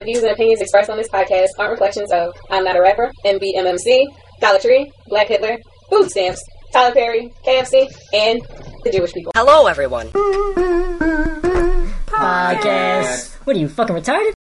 The views and opinions expressed on this podcast aren't reflections of I'm Not a Rapper, MBMMC, Dollar Tree, Black Hitler, Food Stamps, Tyler Perry, KFC, and the Jewish people. Hello, everyone. Podcast. What are you fucking retarded?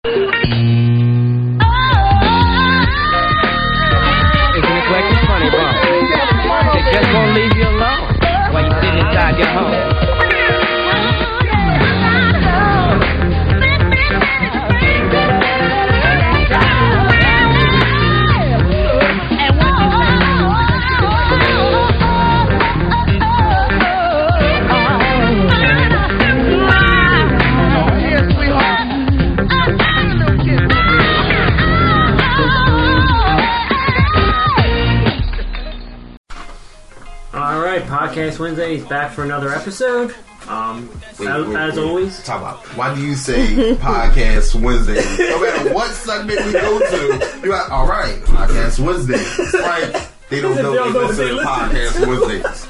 Podcast Wednesday is back for another episode. Um, Wait, as, wait, as wait. always, Talk about why do you say podcast Wednesday? No matter what segment we go to, you're like, all right, podcast Wednesday. Right? They don't know they listen to podcast Wednesdays.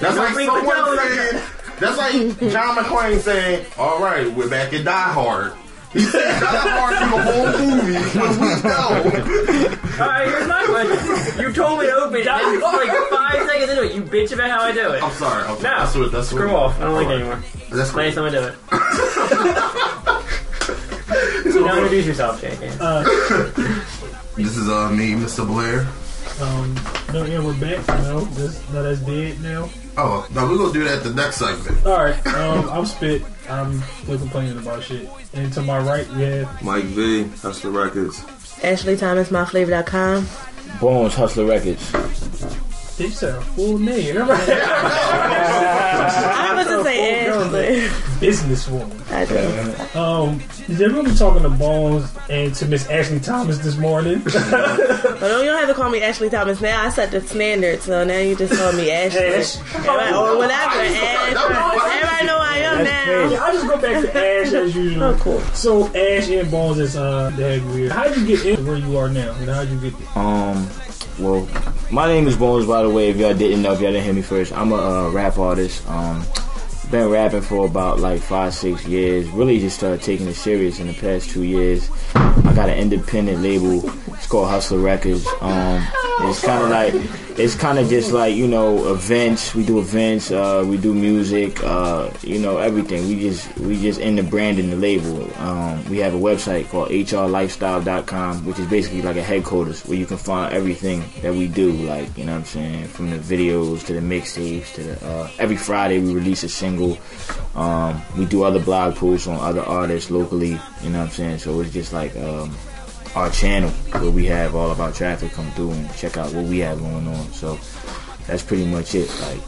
That's like someone saying. That's like John McClane saying, "All right, we're back at Die Hard." He said Die Hard through the whole movie, but we know. all right. Here's my question: You told me to open, it, and like five seconds into it, you bitch about how I do it. I'm sorry. I'm sorry. No, that's what. That's screw what, off. I don't like it All right. anymore. That's Last cool. time I do it. So now introduce yourself, Jake. This is uh me, Mr. Blair. Um, no, yeah, we're back. No, this, no, that's dead now. Oh, no, we're gonna do that the next segment. All right, um, I'm spit. I'm still complaining about shit. And to my right, we have Mike V, Hustler Records. Ashley Thomas, myflave.com. Bones Hustler Records. They said a full name. I was to say Ashley. Businesswoman. I do. Um, is everyone talking to Bones and to Miss Ashley Thomas this morning? But no, you don't have to call me Ashley Thomas now. I set the standard, so now you just call me Ashley. Ash. Everybody- or whatever. Ash. Everybody know I am now. Yeah, I just go back to Ash as usual. Oh, cool. So Ash and Bones is uh, that weird. How'd you get in where you are now? And how'd you get there? Um, well, my name is Bones, by the way. If y'all didn't know, if y'all didn't hear me first, I'm a uh, rap artist. Um, been rapping for about like five, six years. Really just started taking it serious in the past two years. I got an independent label. It's called Hustler Records. Um, it's kind of like, it's kind of just like you know events. We do events. Uh, we do music. Uh, you know everything. We just we just in the branding the label. Um, we have a website called hrlifestyle.com, which is basically like a headquarters where you can find everything that we do. Like you know what I'm saying, from the videos to the mixtapes to the uh, every Friday we release a single. Um, we do other blog posts on other artists locally. You know what I'm saying. So it's just like um, our channel where we have all of our traffic come through and check out what we have going on. So that's pretty much it. Like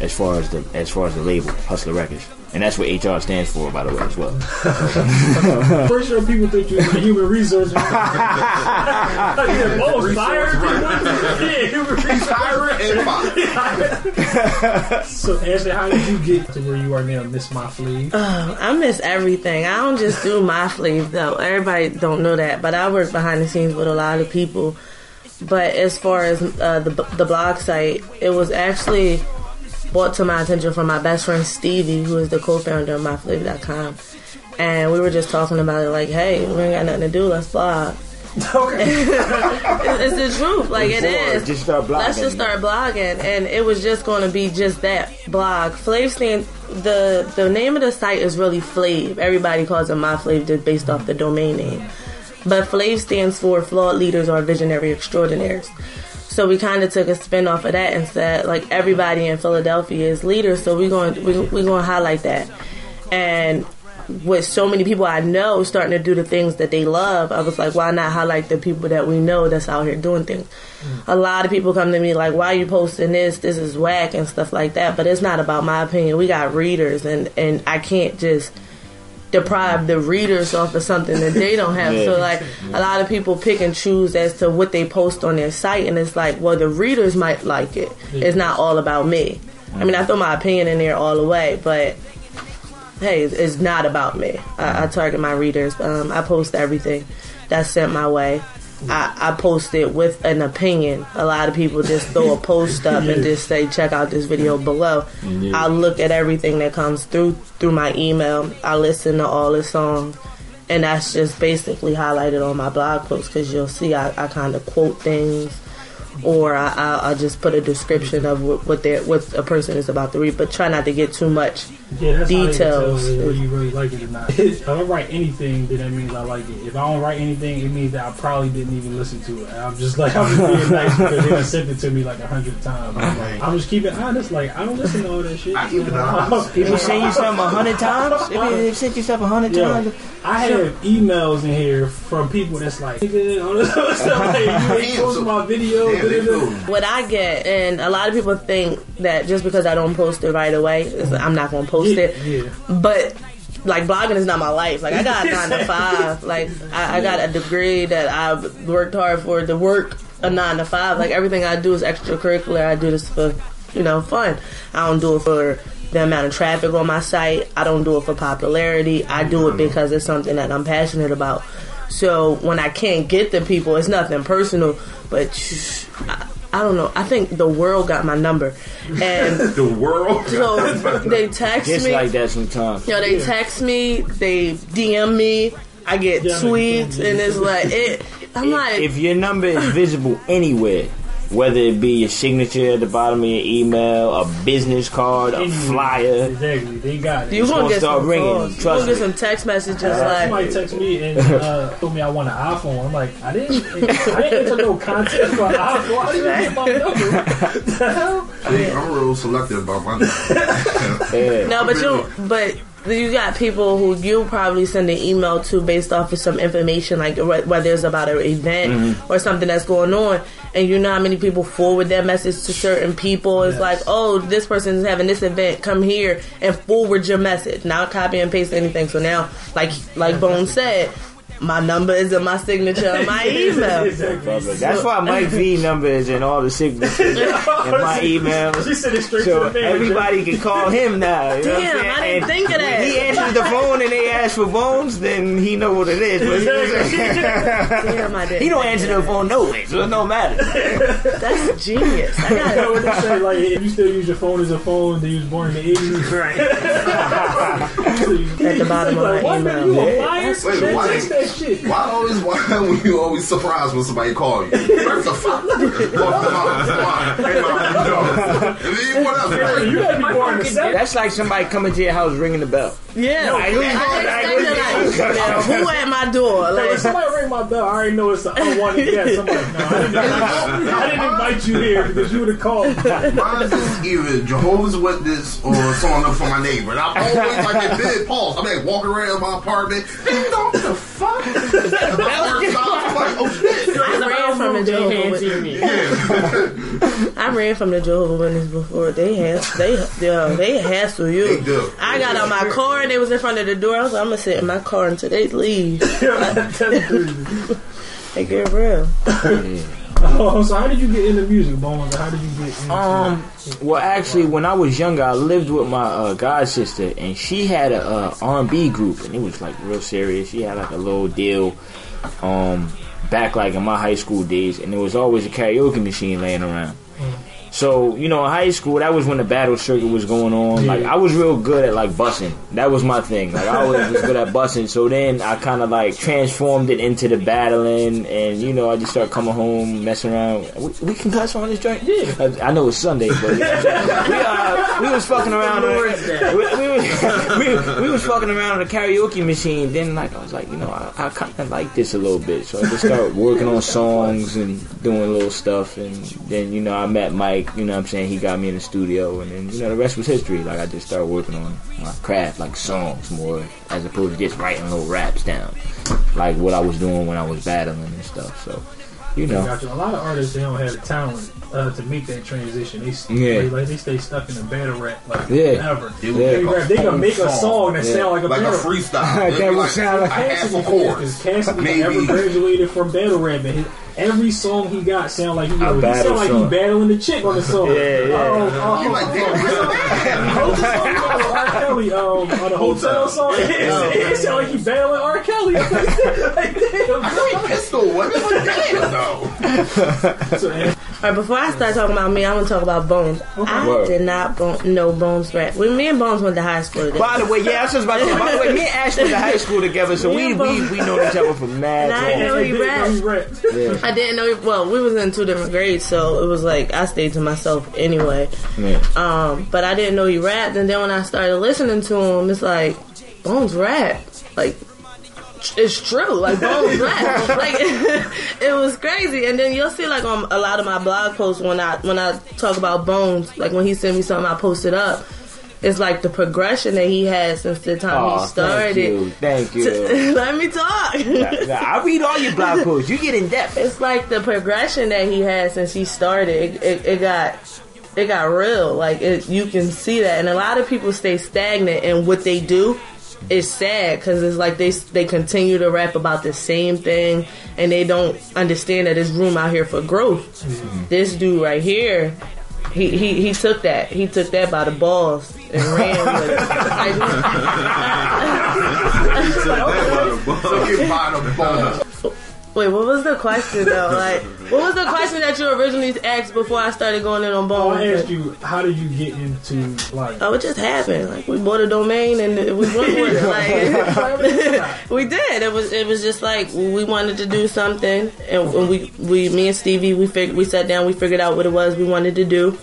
as far as the as far as the label, Hustler Records, and that's what HR stands for, by the way, as well. Pretty sure people think you're a human resource. yeah, Bones fired. Yeah, human resource. Pirate and Fox. So Ashley, how did you get to where you are now, Miss My Flea? I miss everything. I don't just do my fleas though. Everybody don't know that, but I work behind the scenes with a lot of people. But as far as uh, the the blog site, it was actually brought to my attention from my best friend Stevie, who is the co-founder of MyFlave.com. And we were just talking about it, like, hey, we ain't got nothing to do. Let's blog. it's, it's the truth, like it is. Just start blogging. Let's just start blogging, and it was just going to be just that blog. Flave stand the the name of the site is really Flave. Everybody calls it My Flave just based off the domain name, but Flave stands for Flawed Leaders or Visionary Extraordinaires. So we kind of took a spin off of that and said like everybody in Philadelphia is leaders, so we're going we we going to highlight that. And with so many people I know starting to do the things that they love, I was like, why not highlight the people that we know that's out here doing things? Mm. A lot of people come to me like, why are you posting this? This is whack and stuff like that. But it's not about my opinion. We got readers, and and I can't just deprive the readers off of something that they don't have. So like a lot of people pick and choose as to what they post on their site, and it's like, well, the readers might like it. It's not all about me. I mean, I throw my opinion in there all the way, but hey, it's, it's not about me. I, I target my readers. Um, I post everything that's sent my way. I, I post it with an opinion. A lot of people just throw a post up and just say, check out this video below. I look at everything that comes through through my email. I listen to all the songs and that's just basically highlighted on my blog post because you'll see I, I kind of quote things or I, I, I'll just put a description of what what, what a person is about to read, but try not to get too much Yeah, that's details. How they tell whether you really like it or not. if I write anything, then that means I like it. If I don't write anything, it means that I probably didn't even listen to it. I'm just like I'm just being nice because they done sent it to me like a hundred times. I'm, like, I'm just keeping honest. Like I don't listen to all that shit. I keep it honest. People send you something a hundred times. If they- They've sent you stuff a hundred Yeah. times. I have emails in here from people that's like, "Nigga, all this other stuff, like, you my video. Yeah, they da-da-da." do. what I get, and a lot of people think that just because I don't post it right away, I'm not gonna post Yeah, it. yeah. But like blogging is not my life. Like I got a nine to five. Like I, I got a degree that I've worked hard for to work a nine to five. Like everything I do is extracurricular. I do this for you know fun. I don't do it for the amount of traffic on my site. I don't do it for popularity. I do it because it's something that I'm passionate about. So when I can't get the people, it's nothing personal, but shh, I, I don't know. I think the world got my number, and The world. so they text Just me. like that sometimes. Yo, they text me, they DM me, I get Yeah, tweets, and it's like it. I'm like, If your number is visible anywhere, whether it be your signature at the bottom of your email, a business card, a flyer, Exactly, they got it. you gonna gonna get start some ringing, calls. You trust gonna get some text messages Uh, somebody text me and uh, told me I want an iPhone. I'm like, I didn't, I didn't enter no content for an iPhone. I didn't even get my number. What the hell? See, I'm real selective about my yeah. no, but you, but you got people who you probably send an email to based off of some information, like whether it's about an event Mm-hmm. or something that's going on, and you know how many people forward their message to certain people. It's Yes. like, oh, this person is having this event, come here and forward your message. Now copy and paste anything. So now, like like Bone said. My number is in my signature on my email. Exactly. That's why Mike V number is in all the signatures oh, in my emails. She said it straight So to the man. everybody can call him now. You know what I'm Damn, saying? I didn't And think of that. he answers the phone and they ask for bones, then he know what it is. Damn, I didn't. he don't answer of the phone no way, so it don't matter. That's genius. I You know got what they say? Like, if you still use your phone as a phone, then you was born in the 80s. Right. At the bottom of my what, email. you a Wait, why- text that shit. Why always why when you always surprised when somebody call you? What the fuck? What else? You gotta be born in the 70s. That's like somebody coming to your house ringing the bell. Yeah, I I, knew- expected like, who at my door? Like, Like, if somebody ring my bell, I already know it's an unwanted guest. I'm like, no, I didn't, invite you. I didn't invite you here because you would have called. Mine is either Jehovah's Witness or someone up for my neighbor. And I'm always like in bed pause. I'm like walking around my apartment. Ding dong, the fuck? And the first time, I'm oh shit. I ran from the Jehovah's Witness. I ran from the Jehovah's Witness before. They has they yeah, they hassle you. They do. I got out my car and they was in front of the door. I was like, I'm gonna sit in my car until they leave. That's crazy. They get real. Oh, so how did you get into music, Bones? How did you get into Um, well, actually, when I was younger, I lived with my uh, god sister, and she had a uh, R&B group, and it was like real serious. She had like a little deal, um, back like in my high school days, and there was always a karaoke machine laying around. So you know, in high school, that was when the battle circuit was going on. Like I was real good at like bussing. That was my thing. Like I always was good at bussing. So then I kind of like transformed it into the battling, and you know, I just started coming home, messing around. We, we can cuss on this joint. Yeah, I, I know it's Sunday, but we uh, we was fucking around. Day. We, we, was, we, we was fucking around on the karaoke machine. Then like I was like, you know, I, I kind of like this a little bit. So I just started working on songs and doing little stuff. And then you know I met Mike. You know what I'm saying he got me in the studio, and then you know the rest was history. Like I just started working on my craft, like songs more as opposed to just writing little raps down, like what I was doing when I was battling and stuff. So you know. Gotcha. A lot of artists they don't have the talent uh, to make that transition. They s- Yeah. they, like they stay stuck in the battle rap like Yeah. forever. They Yeah. They, rap, they can whole make a song that Yeah. sound like a like a freestyle. That It'd like sound like a half a chorus. because Cassidy never graduated from battle rapping. His, every song he got sound like he, A he sound like he battling the chick on the song. Yeah, yeah. Oh, oh, You like, damn, this a man. What's the song called? R. Kelly, um, on the hotel Hotel. song. It, it, it sound like he battling R. Kelly. like, damn. I know he pistol women, but damn, though. So, and All right, before I start talking about me, I'm gonna talk about Bones. I Word. did not bo- know Bones rap. When me and Bones went to high school together. By the way, yeah, I was just about to say. By the way, me and Ash went to high school together, so we we we know each other from mad And I didn't long. know he Hey, rap. Yeah, I didn't know. Well, we was in two different grades, so it was like I stayed to myself anyway. yeah. Um, but I didn't know he rapped, and then when I started listening to him, it's like Bones rap. Like it's true. Like Bones rap. Like it was crazy. And then you'll see like on a lot of my blog posts when I when I talk about Bones, like when he sent me something, I post it up. It's like the progression that he had since the time Oh, he started. thank you, thank you. Let me talk. Nah, I read all your blog posts. You get in depth. it's like the progression that he had since he started. It, it, it got it got real. Like it, you can see that, and a lot of people stay stagnant in what they do. It's sad because it's like they they continue to rap about the same thing, and they don't understand that there's room out here for growth. Mm-hmm. This dude right here. He, he, he took that he took that by the balls and ran with it. Like, Fucking bottom. Wait, what was the question though? Like, what was the question that you originally asked before I started going in on I asked you, how did you get into like? Oh, it just happened. Like we bought a domain and we went with it. Like we did. It was it was just like we wanted to do something, and, and we we me and Stevie we fig- we sat down, we figured out what it was we wanted to do,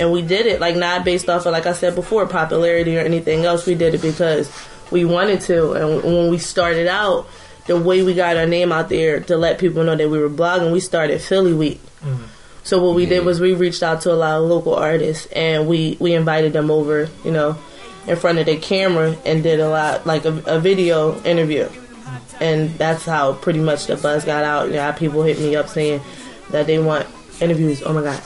and we did it. Like not based off of like I said before popularity or anything else. We did it because we wanted to, and when we started out. The way we got our name out there to let people know that we were blogging, we started Philly Week. Mm-hmm. So what we did was we reached out to a lot of local artists and we we invited them over, you know, in front of their camera and did a lot like a, a video interview. And that's how pretty much the buzz got out. You know, people hit me up saying that they want interviews. Oh my god.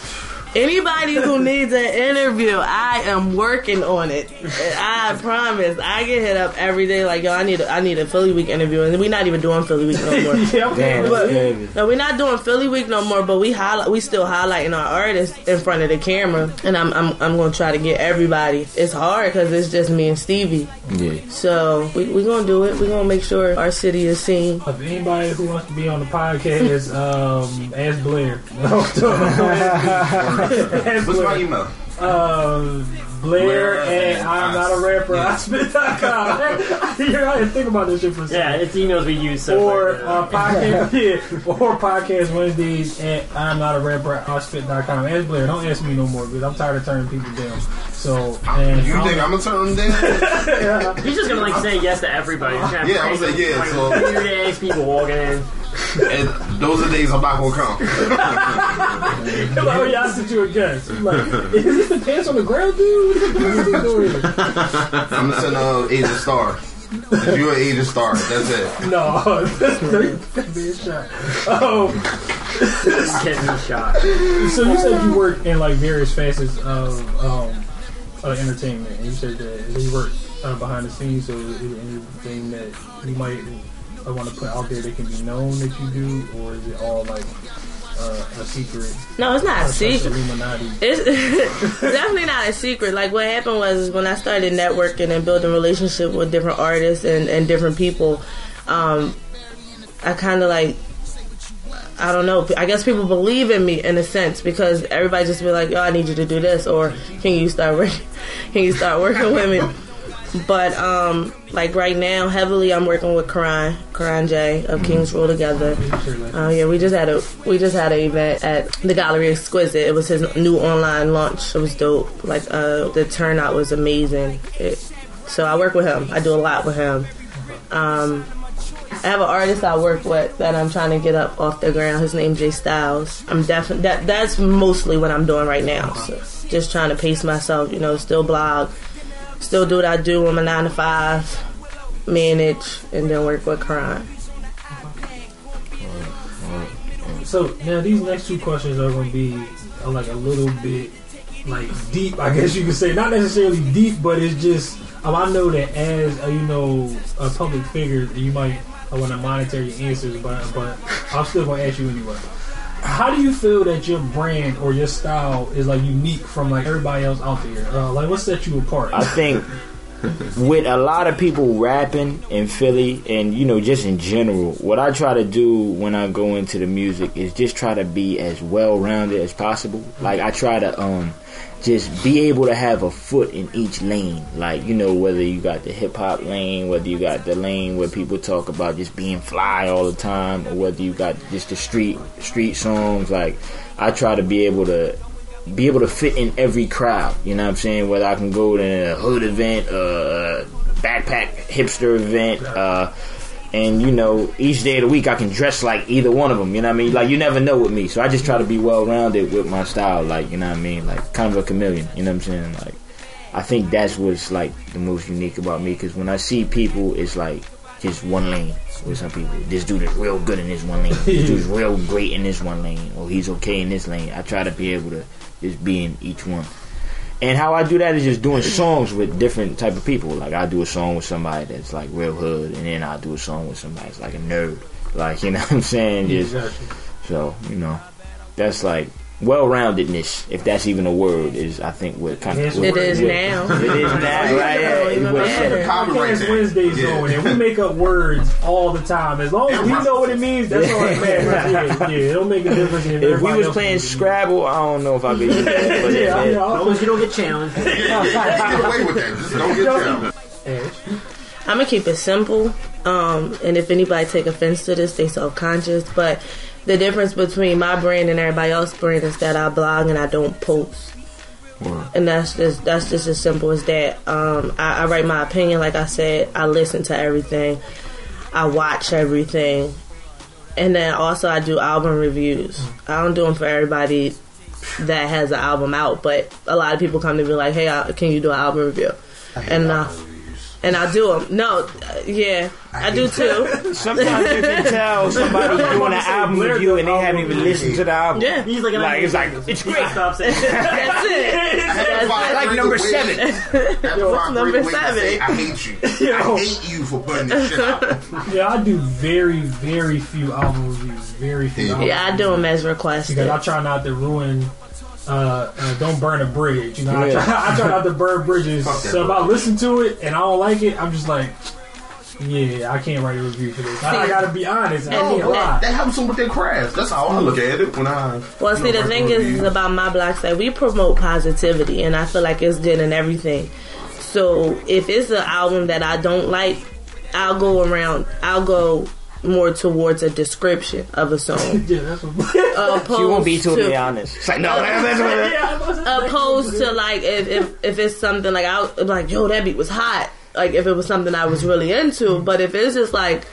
Anybody who needs an interview, I am working on it. I promise. I get hit up every day like, yo, I need a, I need a Philly Week interview, and we're not even doing Philly Week no more. yeah, Damn, But- No, we're not doing Philly Week no more, but we highlight we still highlighting our artists in front of the camera, and I'm I'm, I'm gonna try to get everybody. It's hard because it's just me and Stevie, Yeah. so we we gonna do it. We're gonna make sure our city is seen. If anybody who wants to be on the podcast, um, ask Blair. ask What's my email? Uh, Blair Blair and and I'm not a rapper. Yeah. I spit.com. you know, I didn't think about this shit for a Yeah, it's emails we use. So Or far. uh, podcast, yeah, or podcast Wednesdays at I'm not a rapper at Spit.com. Ask Blair. Don't ask me no more because I'm tired of turning people down. So, and You think I'm gonna turn them down? He's just gonna like say yes to everybody. Yeah, I'm prank gonna say them. yeah, Like, so- weird ass people walking in. And those are days I'm not gonna come. oh yeah, I sent you a guess. I'm like, is this the pants on the ground, dude? What the fuck doing? I'm gonna send uh, Age of Star. If you're an Age of Star, that's it. No, that's being shot. Oh, Get me shot. so you said you work in like various facets of um, uh, entertainment, and you said that you work uh, behind the scenes. So anything that you might uh, want to put out there that can be known that you do, or is it all like uh, a secret? No, it's not a secret. It's definitely not a secret. Like what happened was is when I started networking and building relationship with different artists and, and different people, um, I kind of like I don't know. I guess people believe in me in a sense because everybody just be like, "Yo, I need you to do this," or "Can you start working? Can you start working with me?" But um, like right now, heavily, I'm working with Karan, Karan J of Kings Rule Together. Oh yeah, we just had a we just had an event at the Gallery Exquisite. It was his new online launch. It was dope. Like uh, the turnout was amazing. It, so I work with him. I do a lot with him. Um, I have an artist I work with that I'm trying to get up off the ground. His name Jay Styles. I'm definitely that. That's mostly what I'm doing right now. So just trying to pace myself. You know, still blog, still do what I do on my nine to five, manage, and then work with crime. So now these next two questions are going to be uh, like a little bit like deep, I guess you could say. Not necessarily deep, but it's just um, I know that as uh, you know a public figure, you might uh, want to monitor your answers, but but I'm still going to ask you anyway. How do you feel that your brand or your style is like unique from like everybody else out there? Uh, like what sets you apart? I think with a lot of people rapping in Philly and you know just in general, what I try to do when I go into the music is just try to be as well rounded as possible. Like I try to um just be able to have a foot in each lane. Like, you know, whether you got the hip hop lane, whether you got the lane where people talk about just being fly all the time, or whether you got just the street street songs. Like, I try to be able to be able to fit in every crowd. You know what I'm saying? Whether I can go to a hood event, a backpack hipster event, uh, and you know, each day of the week I can dress like either one of them. You know what I mean? Like you never know with me, so I just try to be well rounded with my style. Like you know what I mean? Like kind of a chameleon. You know what I'm saying? Like I think that's what's like the most unique about me because when I see people, it's like just one lane with some people. This dude is real good in this one lane. This dude's real great in this one lane, or he's okay in this lane. I try to be able to just be in each one. And how I do that is just doing songs with different type of people. Like I do a song with somebody that's like real hood, and then I do a song with somebody that's like a nerd. Like you know what I'm saying? Just Exactly. so you know, that's like well roundedness, if that's even a word, is I think what kind Yes, of It is yeah. now. It is now, right? Yeah, Even it's what it better. said. Copyright Podcast. Wednesdays Yeah. going, and we make up words all the time. As long as we know what it means, that's all that matters. Yeah, yeah, it don't make a difference. If, If we was playing. Scrabble, I don't know if I could use that. But yeah, yeah, I As long as you don't get challenged. Get away with that. Just don't get challenged. I'm gonna keep it simple. Um, and if anybody take offense to this, they self conscious. But the difference between my brand and everybody else's brand is that I blog and I don't post. And that's just that's just as simple as that. Um, I, I write my opinion, like I said. I listen to everything. I watch everything, and then also I do album reviews. I don't do them for everybody that has an album out, but a lot of people come to me like, "Hey, can you do an album review?" And uh, and I do them. No, uh, yeah, I, do too. Sometimes you can tell somebody's doing an album review and they haven't even listened to the album. Yeah, He's like, Like, it's like, it's great. Stop saying that's it. I had to find Like number ways- seven. I had Yo, find number great ways to seven. say, I hate you. Yo. I hate you for putting this shit out. Yeah, I do very, very few album reviews. Very few. Yeah. album Yeah, I do them as requested. because I try not to ruin. Uh, uh, don't burn a bridge. You know, I, try, I try not to burn bridges. So if I listen to it and I don't like it, I'm just like, yeah, I can't write a review for this. I, I gotta be honest. I And- can't lie. They help them with their craft. That's how I look at it when I. Well, see, know, the thing is, is about my blog site, we promote positivity, and I feel like it's good in everything. So if it's an album that I don't like, I'll go around. I'll go more towards a description of a song. Yeah, that's what. opposed uh, She won't be to, totally honest. It's like, no, that's what yeah, opposed to like if, if if it's something like I will like yo that beat was hot like if it was something I was really into but if it's just like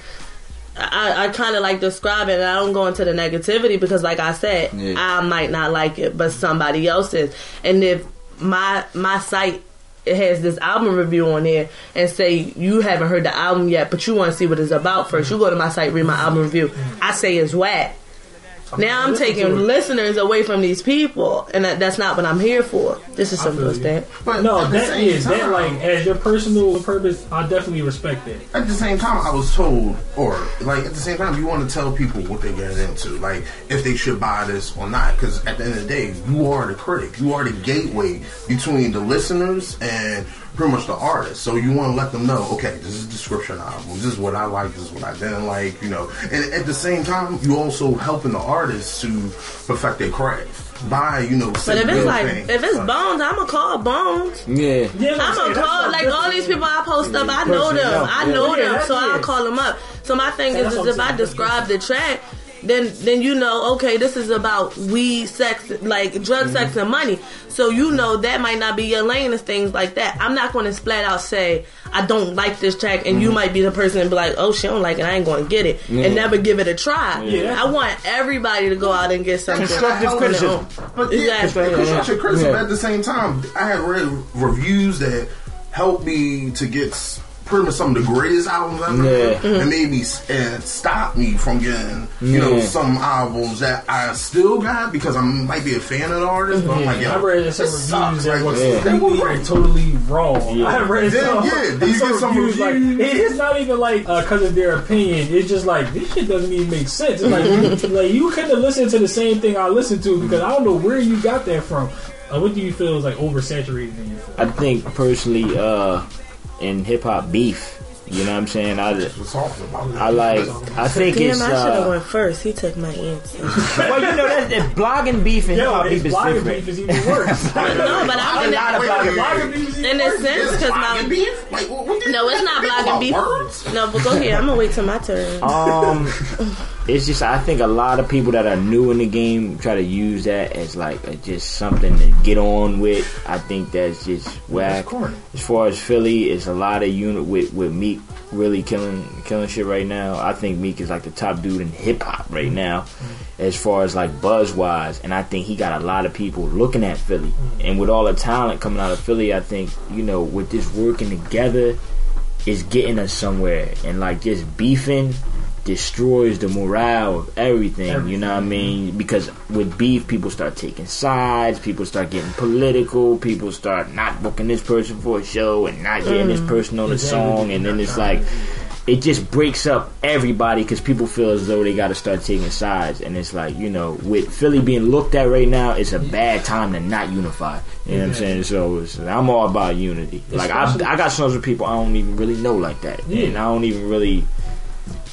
I, I kind of like describe it and I don't go into the negativity because like I said Yeah. I might not like it but somebody else is and if my my site it has this album review on there and say you haven't heard the album yet but you want to see what it's about first. You go to my site read my album review. I say it's whack now I'm taking listeners away from these people, and that, that's not what I'm here for. This is simple feel as that. But No, that is the that same is that time- like as your personal purpose. I definitely respect that. At the same time, I was told, or like at the same time, you want to tell people what they're getting into, like if they should buy this or not. Because at the end of the day, you are the critic. You are the gateway between the listeners and pretty much the artist. So you want to let them know, okay, this is description album. This is what I like. This is what I didn't like. You know, and at the same time, you also helping the artists to perfect their craft by you know. But if it's like if it's Bones, I'ma call Bones. Yeah. Yeah, I'm gonna call like all these people I post up. I know them. no. I know Yeah, them, that's so I'll call them up. So my thing Yeah, is, is if I'm I saying. describe the track, then then you know, okay, this is about weed, sex, like drug, Mm-hmm. sex, and money. So you know that might not be your lane and things like that. I'm not going to splat out say I don't like this track, and Mm-hmm. you might be the person and be like, oh, she don't like it, I ain't going to get it, and never give it a try. Yeah. I want everybody to go out and get something. Constructive on their criticism. But yeah, Exactly. constructive criticism. Yeah. At the same time, I had read reviews that helped me to get s- pretty much some of the greatest albums ever, Yeah. Mm-hmm. Mm-hmm. and made me s- and stopped me from getting you know some albums that I still got because I might be a fan of the artist, but I'm like, mm-hmm. yo, I read some this reviews sucks. that Like, was Yeah. completely and totally wrong. I read Yeah, some, yeah. Did you some get some reviews like reviews? it- it's not even like uh, because of their opinion. It's just like this shit doesn't even make sense. It's like you, like you couldn't have listened to the same thing I listened to because I don't know where you got that from. Uh, what do you feel is like oversaturated in your? I think personally, uh, in hip hop beef. You know what I'm saying? I, It's. I like. I think Damn, it's. I should have Uh, went first. He took my answer. well, you know that, that blogging beef and hip Yo, hop his beef is blogging different. beef is even worse. no, but I'm in, lot of the, blogging blogging beef is even in a worse. sense because my beef? Like, what, what no, it's not blogging beef. words? No, but go ahead. I'm gonna wait till my turn. Um, it's just I think a lot of people that are new in the game try to use that as like a, just something to get on with. I think that's just whack. corny. As far as Philly, it's a lot of unit with with Meek really killing killing shit right now. I think Meek is like the top dude in hip hop right mm-hmm. now, as far as like buzz wise, and I think he got a lot of people looking at Philly. Mm-hmm. And with all the talent coming out of Philly, I think you know with this working together is getting us somewhere and like just beefing destroys the morale of everything, you know what I mean? Because with beef people start taking sides people start getting political people start not booking this person for a show and not getting this mm. person on a song and then it's like it just breaks up everybody because people feel as though they got to start taking sides and it's like you know with philly being looked at right now it's a bad time to not unify you know what i'm saying? So it's, i'm all about unity. Like I, I got songs with people i don't even really know like that and i don't even really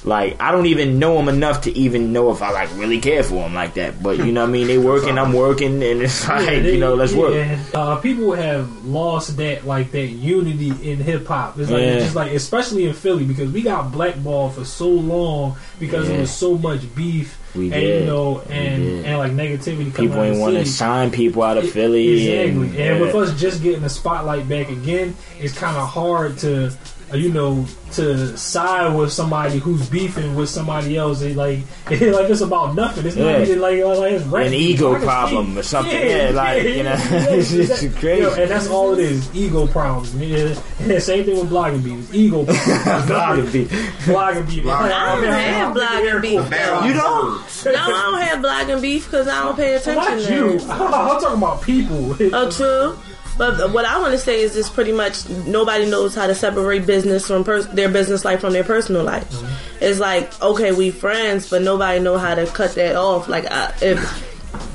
like I don't even know them enough to even know if I like really care for them like that. But you know what I mean? They working, I'm working, and it's like Yeah, they- you know, let's yeah, work. Uh, people have lost that like that unity in hip hop. It's like Yeah. it's just like especially in Philly because we got blackballed for so long because there was so much beef We and did. you know and and like negativity People ain't want to sign people out of E- Philly, Exactly. And, and, with us just getting the spotlight back again, it's kind of hard to, you know, to side with somebody who's beefing with somebody else. It like, it, like it's about nothing. It's not even like, uh, like it's an ego I problem see- or something. Yeah, like you know, it's just exactly. crazy. Yo, and that's all it is. Ego problems. Yeah. And same thing with blogging beefs. Ego problems. Blogging beef. blogging beef. I don't have blogging beef. You don't? No, I don't have blogging beef because I don't pay attention. Not you. I'm talking about people. Oh, true. But what I want to say is just pretty much nobody knows how to separate business from pers- their business life from their personal life. Mm-hmm. It's like okay, we friends, but nobody know how to cut that off. Like I, if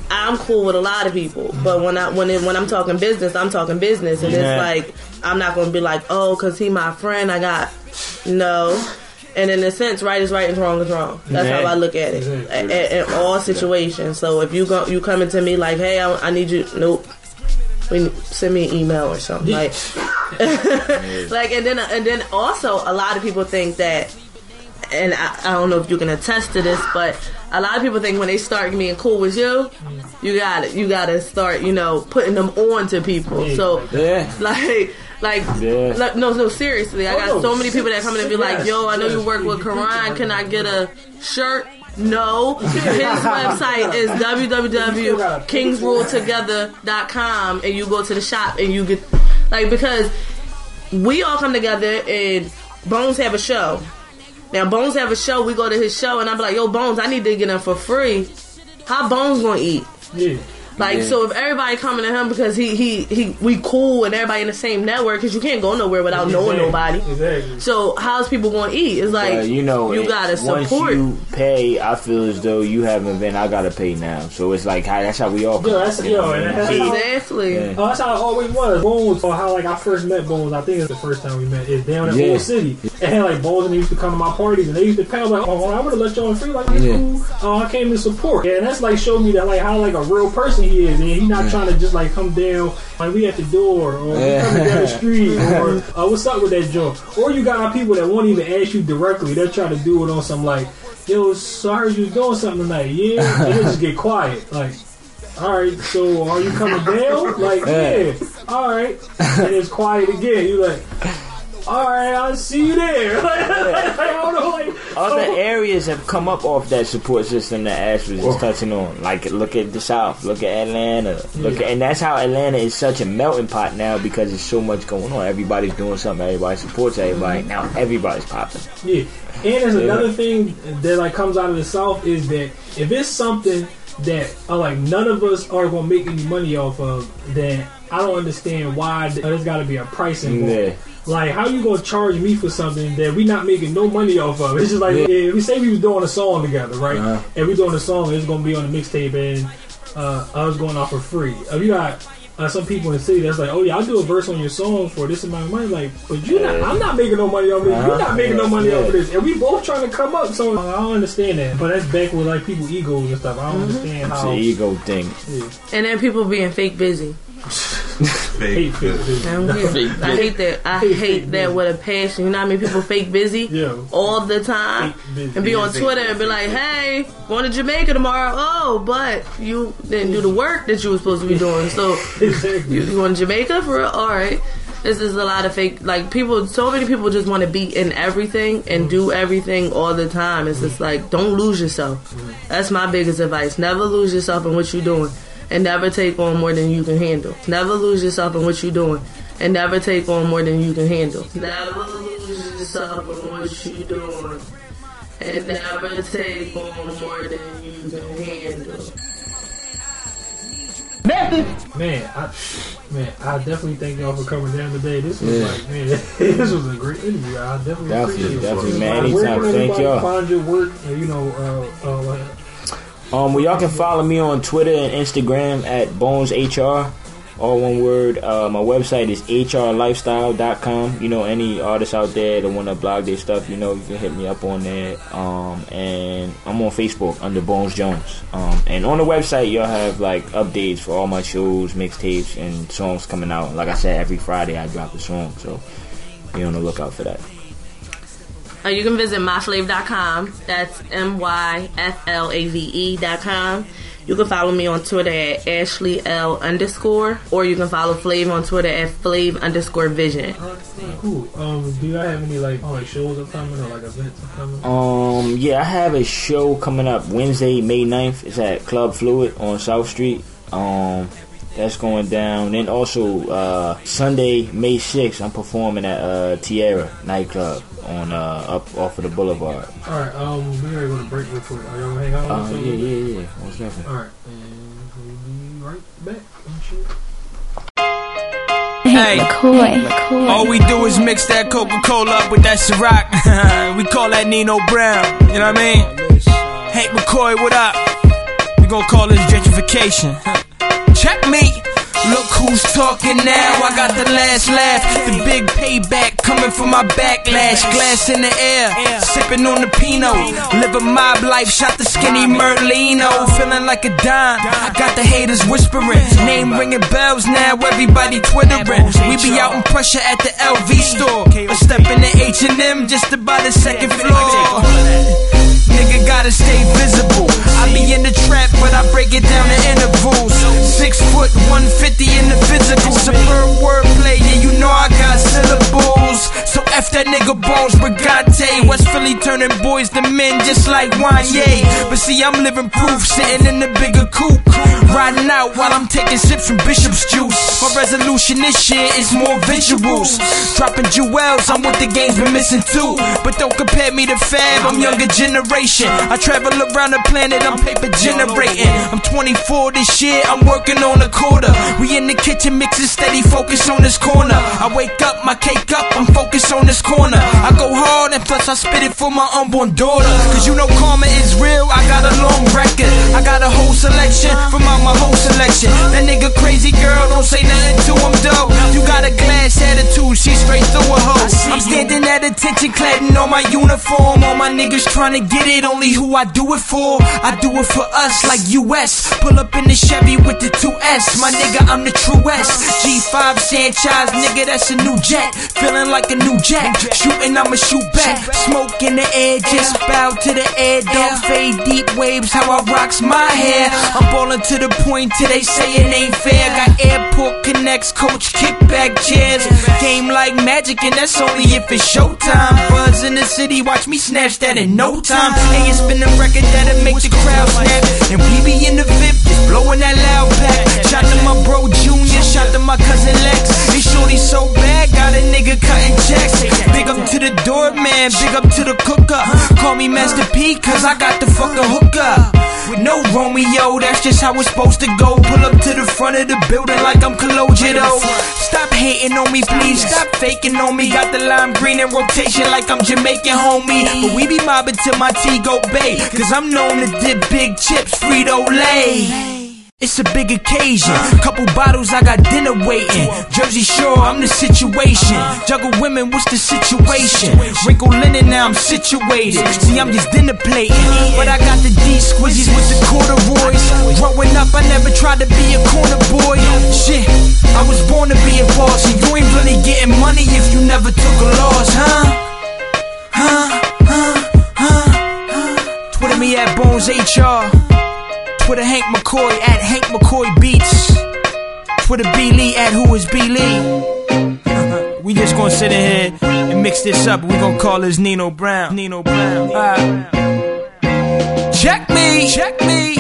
I'm cool with a lot of people, mm-hmm. but when I when it, when I'm talking business, I'm talking business, and Yeah. it's like I'm not gonna be like oh, cause he my friend, I got no. And in a sense, right is right and wrong is wrong. That's Yeah. how I look at it in, in all situations. So if you go, you coming to me like, hey, I, I need you. Nope. We send me an email or something like, like, and then and then also a lot of people think that, and I, I don't know if you can attest to this, but a lot of people think when they start being cool with you, you got to you got to start, you know, putting them on to people. So Yeah. like. Like, Yeah. like, no, no, seriously. I got Oh, so many people that come in and be like, yo, I know you work with you Karan. Can I get a shirt? No. His website is www.kingsruletogether.com and you go to the shop and you get, like, because we all come together and Bones have a show. Now, Bones have a show. We go to his show and I'm like, yo, Bones, I need to get in for free. How Bones gonna eat? yeah. Like Yeah. so, if everybody coming to him because he he he we cool and everybody in the same network because you can't go nowhere without knowing nobody. Exactly. So how's people going to eat? It's like Uh, you know, you gotta once support. you pay, I feel as though you haven't been. I gotta pay now, so it's like how, that's how we all. Yo, that's- yo, you know what and I that's mean? how- exactly. Yeah. Oh, that's how it always was. Bones, or how like I first met Bones. I think it's the first time we met. Is down in Yeah. Old City. And like Bones and they used to come to my parties and they used to pay. I was like, oh, I would have let you on free. Like, Yeah. cool. Oh, I came to support. Yeah, and that's like showed me that like how like a real person he is, and he's not trying to just like come down like we at the door or we coming down the street or uh, what's up with that joint. Or you got people that won't even ask you directly. They're trying to do it on some like, yo, so I heard you was doing something tonight. Yeah, and they just get quiet like. All right, so are you coming down? Like, yeah. All right, and it's quiet again. You like, all right, I'll see you there. Like, I don't know, like, Other areas have come up off that support system that Ash was just touching on. Like, look at the South, look at Atlanta, look at, and that's how Atlanta is such a melting pot now because there's so much going on. Everybody's doing something. Everybody supports everybody. Now everybody's popping. yeah. And there's another thing that like comes out of the South is that if it's something that uh, like none of us are gonna make any money off of, then I don't understand why there's got to be a price involved. Yeah. Like, how you gonna charge me for something that we not making no money off of? It's just like Yeah. if we say we was doing a song together, right? Uh-huh. And we doing a song, it's gonna be on the mixtape, and uh, I was going off for free. If you got uh, some people in the city that's like, oh yeah, I'll do a verse on your song for this amount of money. Like, but you not, I'm not making no money off of this. You're not making no money off of this, and we both trying to come up. So I don't understand that. But that's back with like people egos and stuff. I don't understand It's how. an ego thing. And then people being fake busy. Fake business. I don't. I hate that. I hate that with a passion. You know how many people fake busy Yeah. all the time and be on Twitter and be like, "Hey, going to Jamaica tomorrow." Oh, but you didn't do the work that you were supposed to be doing. So Exactly. you, you going to Jamaica for real? All right. This is a lot of fake. Like people, so many people just want to be in everything and do everything all the time. It's just like don't lose yourself. That's my biggest advice. Never lose yourself in what you're doing, and never take on more than you can handle. Never lose yourself in what you're doing, and never take on more than you can handle. Never lose yourself in what you're doing, and never take on more than you can handle. Man, I, man, I definitely thank y'all for coming down today. This was Yeah. like, man, this was a great interview. I definitely, Definitely, appreciate definitely, it. man. Where Anytime. can Thank y'all. Find your work, uh, you know, uh, uh, like, Um, well, y'all can follow me on Twitter and Instagram at BonesHR, all one word. Uh, my website is hrlifestyle.com. You know, any artists out there that want to blog their stuff, you know, you can hit me up on there. Um, and I'm on Facebook under Bones Jones. Um, and on the website, y'all have like updates for all my shows, mixtapes, and songs coming out. Like I said, every Friday I drop a song, so be on the lookout for that. Uh, you can visit myflave.com. That's M Y F L A V E.com. You can follow me on Twitter at Ashley L underscore, or you can follow Flave on Twitter at Flave underscore Vision. cool. Um, do y'all have any like, oh, like shows upcoming or like events upcoming? Um, yeah, I have a show coming up Wednesday, May 9th. It's at Club Fluid on South Street. Um, that's going down. Then also uh, Sunday, May 6th, I'm performing at uh, Tierra nightclub on uh, up off of the Boulevard. All right, um, we gotta go to break real quick. Are y'all gonna hang out? Uh, with yeah, yeah, yeah, most definitely. All right, and we'll be right back. and. Hey, McCoy. All we do is mix that Coca Cola up with that Ciroc. we call that Nino Brown. You know what I mean? Hey, McCoy, what up? We gonna call this gentrification. Check me. Look who's talking now. I got the last laugh. The big payback coming from my backlash. Glass in the air. Sipping on the Pinot. Live a mob life. Shot the skinny Merlino. Feeling like a dime. I got the haters whispering. Name ringing bells now. Everybody twittering. We be out in pressure at the LV store. Or step in the H&M just to buy the second floor. Nigga gotta stay visible. I be in the trap, but I break it down to intervals. Six foot, 150 in the physical. Superb wordplay, yeah, you know I got syllables. So F that nigga Bones Brigante. West Philly turning boys to men just like Wanya. But see, I'm living proof, sitting in the bigger coupe. Riding out while I'm taking sips from Bishop's juice. My resolution this year is more visuals. Dropping jewels, I'm what the game's been missing too. But don't compare me to Fab, I'm younger generation. I travel around the planet, I'm paper generating. I'm 24 this year, I'm working on a quarter. We in the kitchen mixing steady, focus on this corner. I wake up, my cake up, I'm focused on this corner. I go hard and plus I spit it for my unborn daughter. Cause you know karma is real, I got a long record. I got a whole selection from out my whole selection. That nigga crazy girl, don't say nothing to him though. You got a glass attitude, she straight through a hoe. I'm standing at attention, cladding on my uniform. All my niggas trying to get it, only who I do it for. I do it for us like US. Pull up in the Chevy with the 2S. My nigga, I'm the true S. G5 Sanchez, nigga, that's a new jet. Feeling like a new jack. Shooting, I'ma shoot back. Smoke in the air, just bow to the air. Don't fade deep waves, how I rocks my hair. I'm ballin' to the point till they say it ain't fair. Got airport connects, coach kickback chairs. Game like magic, and that's only if it's showtime. Buzz in the city, watch me snatch that in no time. Hey, it's been a record that'll make the crowd snap. And we be in the VIP, just blowing that loud pack. Shout to my bro Junior, shot to my cousin Lex. This shorty so bad, got a nigga cutting checks. Big up to the doorman, big up to the cooker. Call me Master P, cause I got the fucking hookup. With no Romeo, that's just how it's supposed to go. Pull up to the front of the building like I'm Cologito. Stop hating on me, please. Stop faking on me. Got the lime green in rotation like I'm Jamaican, homie. But we be mobbing till my tea go bay. Cause I'm known to dip big chips, Frito Lay. It's a big occasion. Couple bottles, I got dinner waiting. Jersey Shore, I'm the situation. Juggle women, what's the situation? Wrinkle linen, now I'm situated. See, I'm just dinner plating. But I got the D squizzies with the corduroys. Growing up, I never tried to be a corner boy. Shit, I was born to be a boss. And you ain't really getting money if you never took a loss, huh? Huh? Huh? Huh? Huh? Twitter me at Bones HR. Twitter Hank McCoy at Hank McCoy Beats. Twitter B Lee at Who is B Lee. we just gonna sit in here and mix this up. We gonna call this Nino Brown. Nino Brown. Alright. Check me. Check me.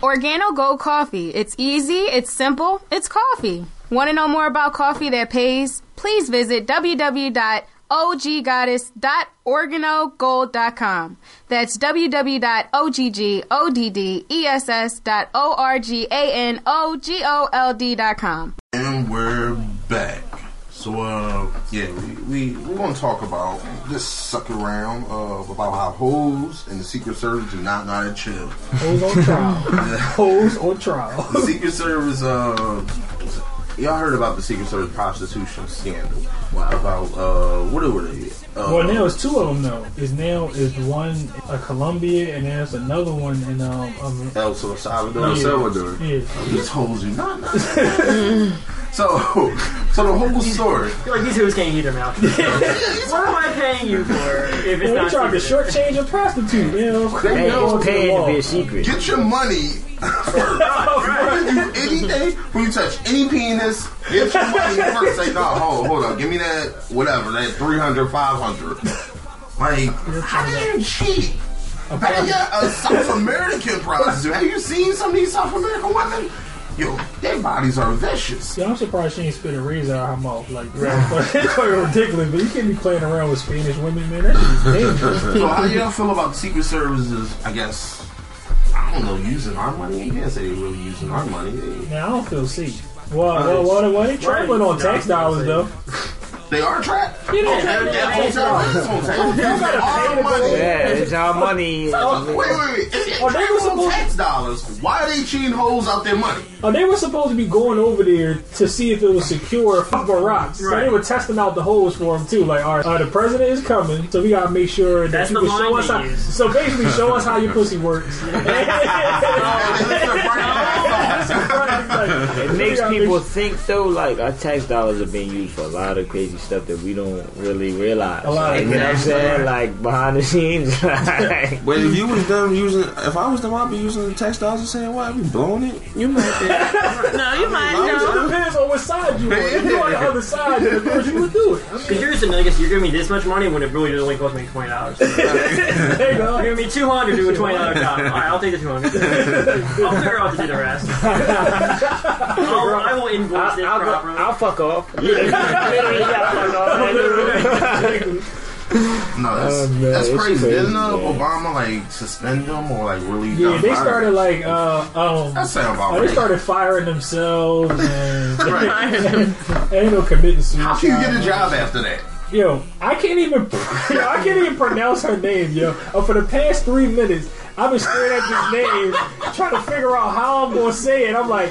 Organo Gold Coffee. It's easy, it's simple, it's coffee. Want to know more about coffee that pays? Please visit www.oggoddess.organogold.com. That's www.oggoddess.organogold.com. And we're back. So, uh, yeah, we, we, we're going to talk about this suck around uh, about how hoes and the Secret Service do not know how to chill. Hoes on trial. Hoes on trial. The Secret Service, uh, y'all heard about the Secret Service prostitution scandal. Wow. About, uh, what were they? Uh, well, now it's two of them though. Is now is one a Colombia and there's another one in um, um El Salvador. Yeah. Salvador. Yeah. These hoes do not know. so, so the whole story. I feel like these hoes can't heat their mouth. what am I paying you for if it's Well, not we tried to secret? shortchange a prostitute, you know. Hey, Go it's the paying to be a secret. Get your money first. Before you do anything, when you touch any penis, get your money first. Say, no, hold, hold on, give me that, whatever, that 300, 500. Like, how do you cheat? How you a South American prostitute? Have you seen some of these South American women? Yo, their bodies are vicious. Yeah, I'm surprised she ain't spit a razor out her mouth like that. it's quite ridiculous, but you can't be playing around with Spanish women, man. That's just dangerous. So how y'all feel about Secret Services, I guess, I don't know, using our money? You can't say they're really using our money. Now I don't feel safe. Well, well, well, well, they traveling on tax dollars though. They are trapped? You know, Yeah, tax that dollars. hotel is on tax. You gotta pay to go. Yeah, it's our money. Oh, wait, wait, wait. If Oh, they they were were supposed- tax dollars, why are they cheating hoes out their money? Oh, they were supposed to be going over there to see if it was secure for Barack. So they were testing out the holes for him too. Like, all right, uh, the president is coming, so we gotta make sure that That's you the can show line us they how. use. So basically, show us how your pussy works. It makes people think though, like our tax dollars are being used for a lot of crazy stuff that we don't really realize. A lot of you know what I'm saying? Like behind the scenes. like, But if you was them using, if I was them, I'd be using the text dollars and saying, "What? I'd be blowing it." You might be. no, you might It depends on what side you on. If you're on the other side, then of course you would do it. I mean, Because you're just a nigga, so you're giving me this much money when it really only cost me twenty dollars. there you're there you go. giving me two hundred to do a twenty dollar job. All right, I'll take the two hundred. I'll figure out to do the rest. I'll, I will invoice this I'll, go, properly. I'll fuck off. Literally, I'll fuck off. No, that's, Oh, man, that's crazy. crazy, Didn't uh. Obama like suspend them or like really? Yeah, they fire started like uh um. That sound about oh, they started firing themselves and Right. ain't no committing suicide. How can you get a job after that? Yo, I can't even, yo, I can't even pronounce her name, yo. Uh, for the past three minutes, I've been staring at this name, trying to figure out how I'm gonna say it. I'm like,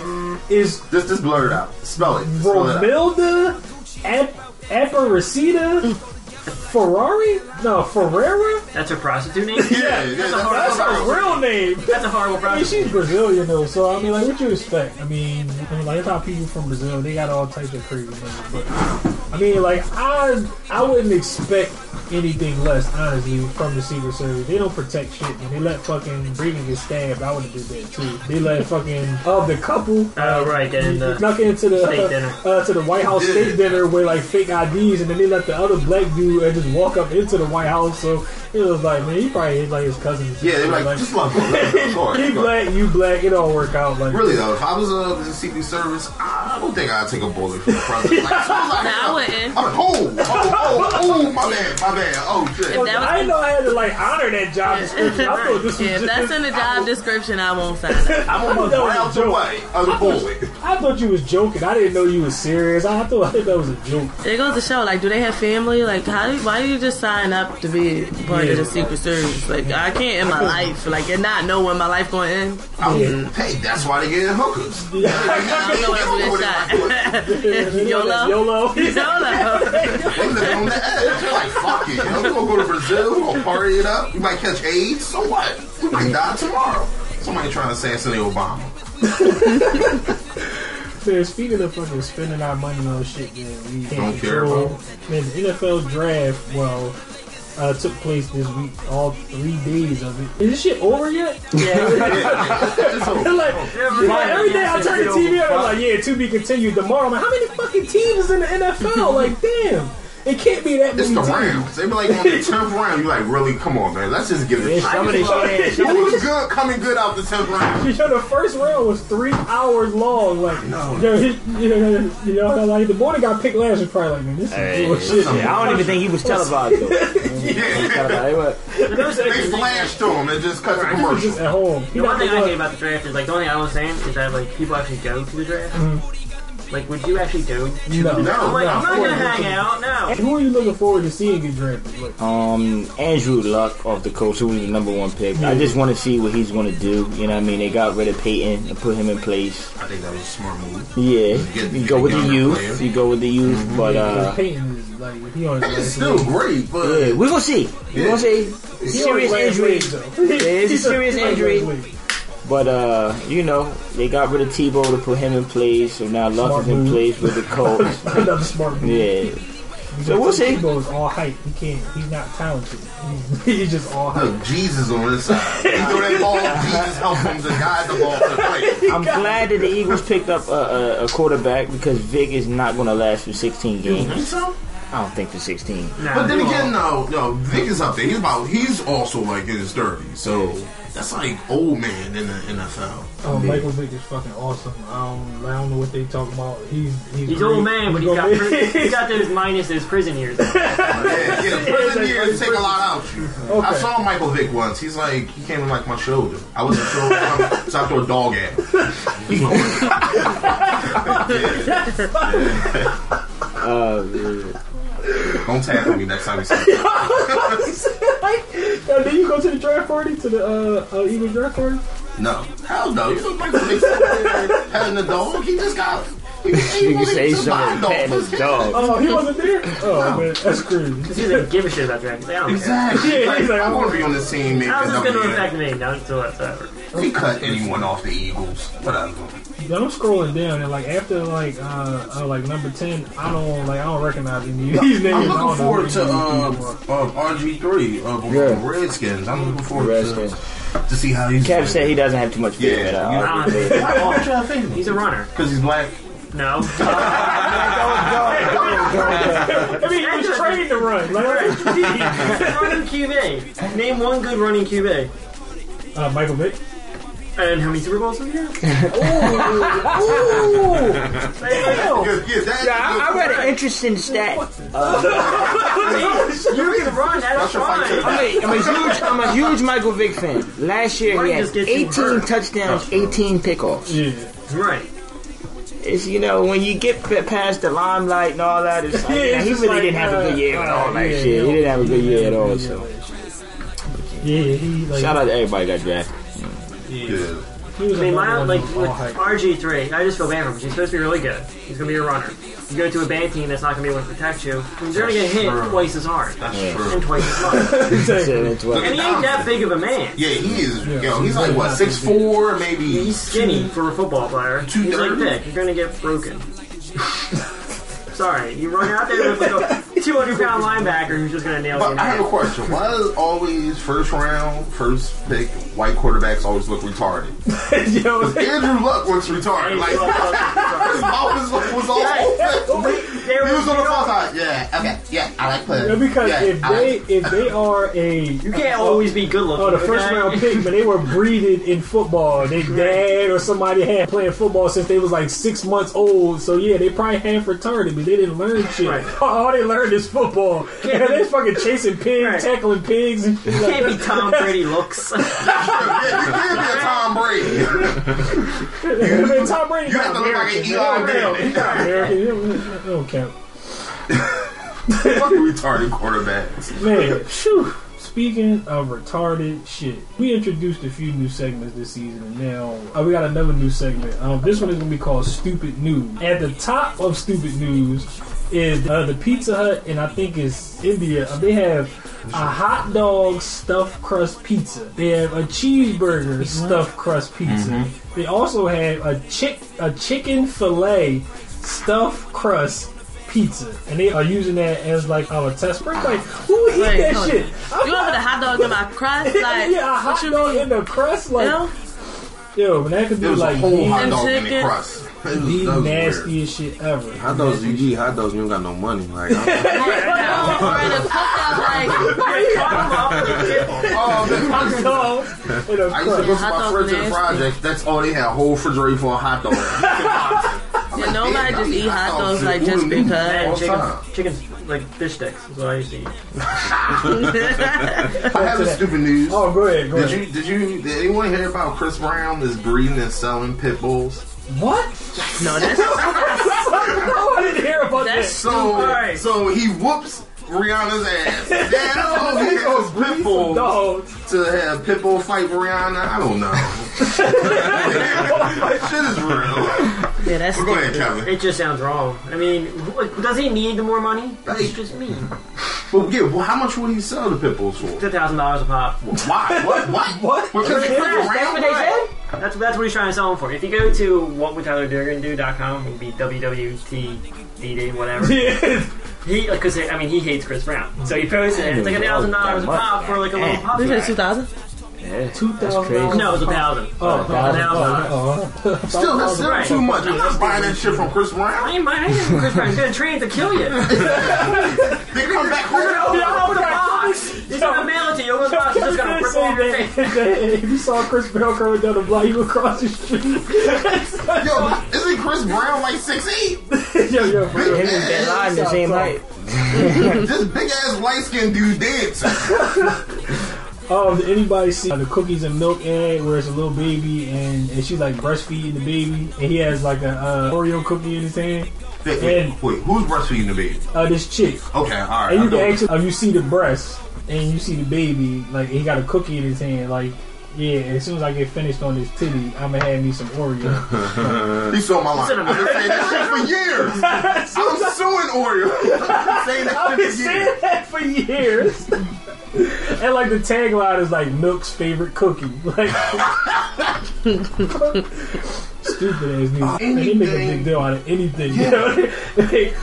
is this just blur it out. Spell it. Spell it out. Romilda Ap- Aparecida Ferrari? No, Ferrera. That's her prostitute name. Yeah, yeah, that's a that's- horrible. That's her real name. That's a horrible I mean, prostitute. she's Brazilian though, so I mean, like, what you expect? I mean, I mean, like, that's how people from Brazil they got all types of crazy things. But I mean, like, I I wouldn't expect anything less, honestly, from the Secret Service. They don't protect shit, and they let fucking Reagan get stabbed. I would have did that too. They let fucking of the couple. Oh, right, get in the snuck into the state dinner. uh, to the White House state dinner with like fake IDs, and then they let the other black dude uh, just walk up into the White House. So it was like, man, he probably hit like his cousins. Yeah, they're like, just let go. Let it go. Go ahead, he go black, you black, it all work out. Like Really though, if I was uh, in the Secret Service, I, I don't think I'd take a bullet for the president. Like, as soon as I Nah, hear- I wouldn't. I'm like, oh, oh, oh, oh, my bad, my bad. Oh shit. If that was- I didn't know I had to like honor that job description. I thought this was Yeah, if just. that's in the job description, I won't sign it. I'm almost That was a rounds joke. away of the bullet. I thought you was joking. I didn't know you was serious. I thought I thought that was a joke. It goes to show, like, do they have family? Like, how? Do, why do you just sign up to be part Yeah. of the Secret Service? Like, I can't in my life, like, and not know when my life going to end. I mean, hey, that's why they get hookers. I know that's what it's shot. YOLO. YOLO. YOLO. On the edge. Like, fuck it. You know, we're gonna go to Brazil, we're gonna party it up. You might catch AIDS, so what? We might die tomorrow. Somebody trying to assassinate Obama. Man, speaking of fucking spending our money on shit that we can't Don't care control, about. man, the NFL draft, well, uh, took place this week, all three days of it. Is this shit over yet? Yeah. like, like, every day I turn the TV on, I'm like, yeah, to be continued tomorrow. I'm like, how many fucking teams is in the NFL? Like, damn, it can't be that It's many the teams. Rams. They be like on the tenth round. You like, really? Come on, man. Let's just give it. a shot. Some of this shit, some good coming good out the tenth round? You know, the first round was three hours long. Like, No. you, know, he- you know, you know, like the boy that got picked last was probably like, man, this is Hey, bullshit. yeah, I don't even think he was televised though. Yeah. Televised. They flashed to him and just cut the He was just commercial. at home. He The one thing I hate about the draft is like the only thing I was saying is that like people actually go to the draft. Mm-hmm. Like, would you actually go? To No, the draft? I'm like, no, I'm not gonna hang out. No. Who are you looking forward to seeing get drafted? Like, Um, Andrew Luck off the Colts, who was the number one pick. I just want to see what he's going to do. You know what I mean? They got rid of Peyton and put him in place. I think that was a smart move. Yeah, Get- you go with the youth. players. You go with the youth, but because uh, Peyton is like, if he on his It's still leg- great, but yeah, we're gonna see. We're gonna see. he Serious last injury. leg, though. Yeah, it's a serious he's injury. Last leg. But uh, you know, they got rid of Tebow to put him in place, so now Luck Smart is in move. place with the Colts. Another smart move. yeah. So we'll see. Tebow is all hype. He can't. He's not talented. He's, he's just all hype. look, Jesus on this side. He throw that ball, Jesus help him to guide the ball to the plate. I'm glad that the Eagles picked up a, a, a quarterback because Vick is not going to last for 16 You think games. so? I don't think for 16. Nah, But then again, won't. no, no, Vick is up there. He's about. He's also like in his thirties, so that's like old man in the NFL. Oh, Michael Vick is fucking awesome. I don't, I don't know what they talk about. He's he's, He's old man, but he's got pri- he's got those minus his prison years. Yeah, yeah, prison like years take a lot out you. I saw Michael Vick once. He's like, he came in like my shoulder. I wasn't sure, what I'm- so I threw a dog at him. Uh, yeah. Don't tackle me next time you see me. Uh, did you go to the draft party to the uh, uh, Eagles draft party? No, hell no. You look like Vick's petting the dog. He just got. He, he, You say just buy something petting his dog. Oh, he wasn't there. Oh man, that's crazy. He doesn't give a shit about draft. He's like, I don't Exactly. Yeah, Like, he's like, I want to be on the team. Make care. How's this gonna up affect me? Not until whatsoever. We cut anyone off the Eagles. Whatever. Then I'm scrolling down and like after like uh, uh like number ten, I don't like I don't recognize any of these names. I'm I don't looking forward to these uh, uh, RG3 uh, Yeah. Redskins. I'm looking forward Redskins. to to see how he's. Kev said he doesn't have too much faith Yeah, in that. you- I'll I give don't- it. Why why don't you have faith in him? He's a runner. Because he's black. No. I mean, he was trained to run. Like, running QB. Name one good running QB. uh, Michael Vick. And how many Super Bowls have you had? Ooh, Yeah, yeah, that, Yeah, I, I read an interesting stat. You can run, that's That's your fight fine. I'm a, I'm a huge I'm a huge Michael Vick fan. Last year he had just get you 18 touchdowns, 18 pickoffs. yeah. Right. It's you know when you get past the limelight and all that, it's like, Yeah, yeah, it's he really like, didn't have a uh, good year and all uh, that yeah, shit. yeah. He didn't have a good year at all. So Yeah, he like shout out to everybody that got drafted. yeah. He was I mean, my, like with. RG3, I just feel bad for him. 'cause He's supposed to be really good. He's going to be a runner. You go to a bad team that's not going to be able to protect you. You're going to get hit true. twice as hard That's Yeah. true. and twice as much. So and he ain't that big of a man. Yeah, he is. Yeah, yo, he's like what not six four, maybe. He's skinny for a football player. Two He's like thirty? thick. You're going to get broken. Sorry, you run out there with like a 200 pound linebacker who's just gonna nail you. But I have a question. Why does always first round, first pick white quarterbacks always look retarded? Yo, Because Andrew Luck looks retarded. Like his mouth was, was all open. He was on the far side. Yeah, okay, yeah, I like Yeah, because yeah, if I they like- if they are a You can't always be good looking. Oh, the first okay? round pick, but they were breeded in football. They dad or somebody had playing football since they was like six months old. So yeah, they probably half retarded, but they didn't learn shit. Right. All they learned is football. Can't And they fucking chasing pigs, Right. tackling pigs, and You like can't be that. Tom Brady looks. yeah, you can't be a Tom Brady. I mean, Tom Brady You not have to look like an American. Eli They don't- Manning. He's not American. He don't- he don't count. Fucking retarded quarterbacks. Man, phew. Speaking of retarded shit, we introduced a few new segments this season, and now uh, we got another new segment. Um, this one is going to be called Stupid News. At the top of Stupid News is uh, the Pizza Hut, and I think it's India. Uh, they have a hot dog stuffed crust pizza. They have a cheeseburger stuffed crust pizza. They also have a chick a chicken fillet stuffed crust pizza, and they are using that as like our test. It's like who eat Wait, that hold shit? on. You want the hot dog in my crust? Like, yeah, a hot dog mean? in the crust, like Yo, yo, but that could be like whole the, hot And dog in the crust. It was, the that was weird. nastiest shit ever. Hot dogs, you eat hot dogs, you don't got no money. Like, I'm, or in a cookout, like, Oh. Hot dog in used to go to my dog friends at the project. That's all they had. A whole refrigerator full of hot dogs. yeah, nobody just eat hot dogs like just All because. the chicken, chicken, like fish sticks is what I used to eat. I have a stupid news. Oh, go ahead, go Did ahead. you did you did anyone hear about Chris Brown is breeding and selling pit bulls? What? No, that's no, I didn't hear about That's that. So Alright. so he whoops Rihanna's ass. Now he has pit to have pit bull fight Rihanna. I don't know. Shit is real. yeah, that's Well, go ahead. Kevin. It just sounds wrong. I mean, does he need the more money? That's just me. But yeah, well, how much would he sell the pit bulls for? Two thousand dollars a pop. Why? What? What? What? Because they flip That's what they said. That's that's what he's trying to sell them for. If you go to whatwould.tylerdurden.com, it would be WWTDD, whatever. Yeah. He, because I mean, he hates Chris Brown, so he posted it. It's like a thousand dollars a pop for like a little pop. We said 2000. yeah, Two that's thousand crazy. No, it was a thousand. Oh, A thousand oh, oh. Still, that's still too much. I'm not buying that shit from Chris Brown. I ain't mind. I ain't Chris Brown. He's gonna train to kill you. They come back home. gonna open a box. He's gonna mail it to you. Open the box. He's just gonna rip off your face. if you saw Chris Brown coming down the block, you would cross the street. Yo, isn't Chris Brown like six eight? yo, yo, for real. Him and Bin Laden the same height. This big ass light skinned dude dancing. Oh, did anybody see the cookies and milk ad where it's a little baby and, and she's like breastfeeding the baby and he has like a uh, Oreo cookie in his hand? Wait, wait, And wait, who's breastfeeding the baby? uh, this chick, Okay, all right. and I you can know. actually, uh, you see the breast and you see the baby, like he got a cookie in his hand, like. Yeah, as soon as I get finished on this titty, I'm gonna have me some Oreo. He stole my line. I've been saying that shit for years. I'm suing Oreo. I've been saying that I've been for saying years. that for years. and like the tagline is like Milk's favorite cookie. Like stupid ass news. Uh, And they make a big deal out of anything. You know? they make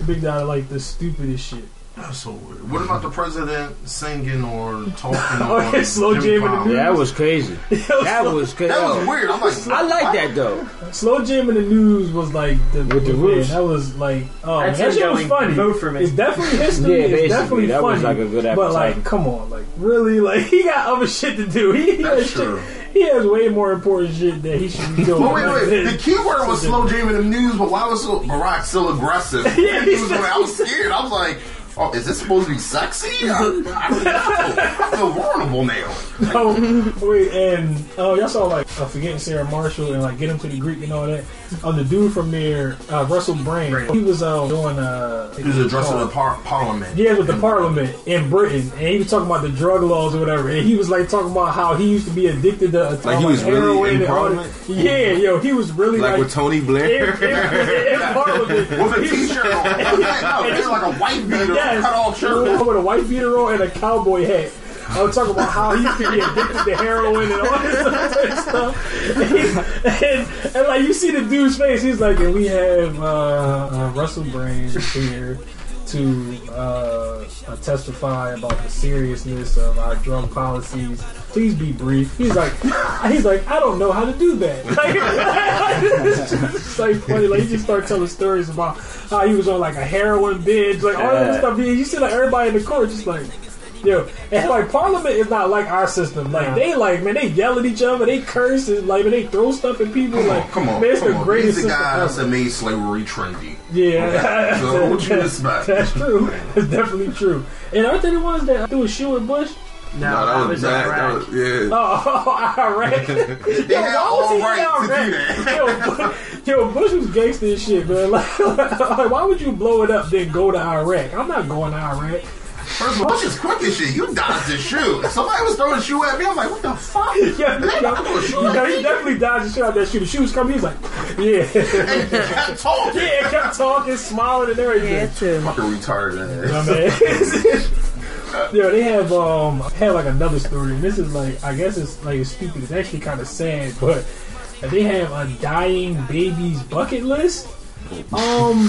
a big deal out of like the stupidest shit. That's so weird. What about the president singing or talking? Oh, on yeah, slow Jim jam in the news. Yeah, that was crazy. That was crazy. That was weird. I'm like, I like that though. Slow Jam in the news was like the With the man, roots. That was like oh That's that him shit was funny. "Vote for me." It's definitely history. Yeah, it's definitely that funny. was like a good But like, come on, like really, like he got other shit to do. He, he That's has true. shit. He has way more important shit that he should be doing. But wait, wait. The key word was slow jam in the news, but why was so, Barack so aggressive? Yeah, He was I was scared. I was like, oh, is this supposed to be sexy? I, I don't know. I feel vulnerable now. Oh, wait, and oh, y'all saw like uh, forgetting Sarah Marshall and like get him to the Greek and all that. Oh, the dude from there, uh, Russell Brand, he was uh, doing uh, He was addressing the par- parliament. Yeah, with the parliament in Britain, and he was talking about the drug laws or whatever, and he was like talking about how he used to be addicted to uh, Like, he was really in Parliament? Yeah, yo, he was really Like like, with Tony in, Blair. in- in Parliament With a t-shirt on. no, it's like a white beater, Yes. cut off shirt. with a white beater on and a cowboy hat. I was talk about how he used to be addicted to heroin and all this other stuff. And, and, and, like you see the dude's face, he's like, and we have uh, uh, Russell Brand here. to uh, uh, testify about the seriousness of our drug policies. Please be brief. He's like, he's like, I don't know how to do that. Like, it's just like funny. Like he just started telling stories about how he was on like a heroin binge, like all this Yeah. stuff. You see like everybody in the court just like. Yo, and like Parliament is not like our system. Like they like man, they yell at each other, they curse, and like man, they throw stuff at people. Come like on, come on, man, it's come the on. greatest He's the system guys ever. that made slavery trendy. Yeah, So what you expect? That's true. It's definitely true. And aren't they the ones that threw a shoe at Bush? No, that was that. that was, yeah. Oh, oh, oh Iraq. They Yo, had why was all he in right to do Iraq? that. Yo, Bush, yo, Bush was gangster as shit, man. Like, like, why would you blow it up then go to Iraq? I'm not going to Iraq. First of all, Bush is quick as shit. You dodged the shoe. Somebody was throwing a shoe at me. I'm like, what the fuck? Yeah, They yo, not throwing a shoe yo, at he me. definitely dodged the shit out of that shoe. The shoe was coming. He was like, yeah. And kept talking. yeah, kept talking, smiling, and everything. Yeah, too. Fucking retarded My ass. man. Yo, they have um have like another story. And this is like I guess it's like it's stupid. It's actually kind of sad, but they have a dying baby's bucket list. Um,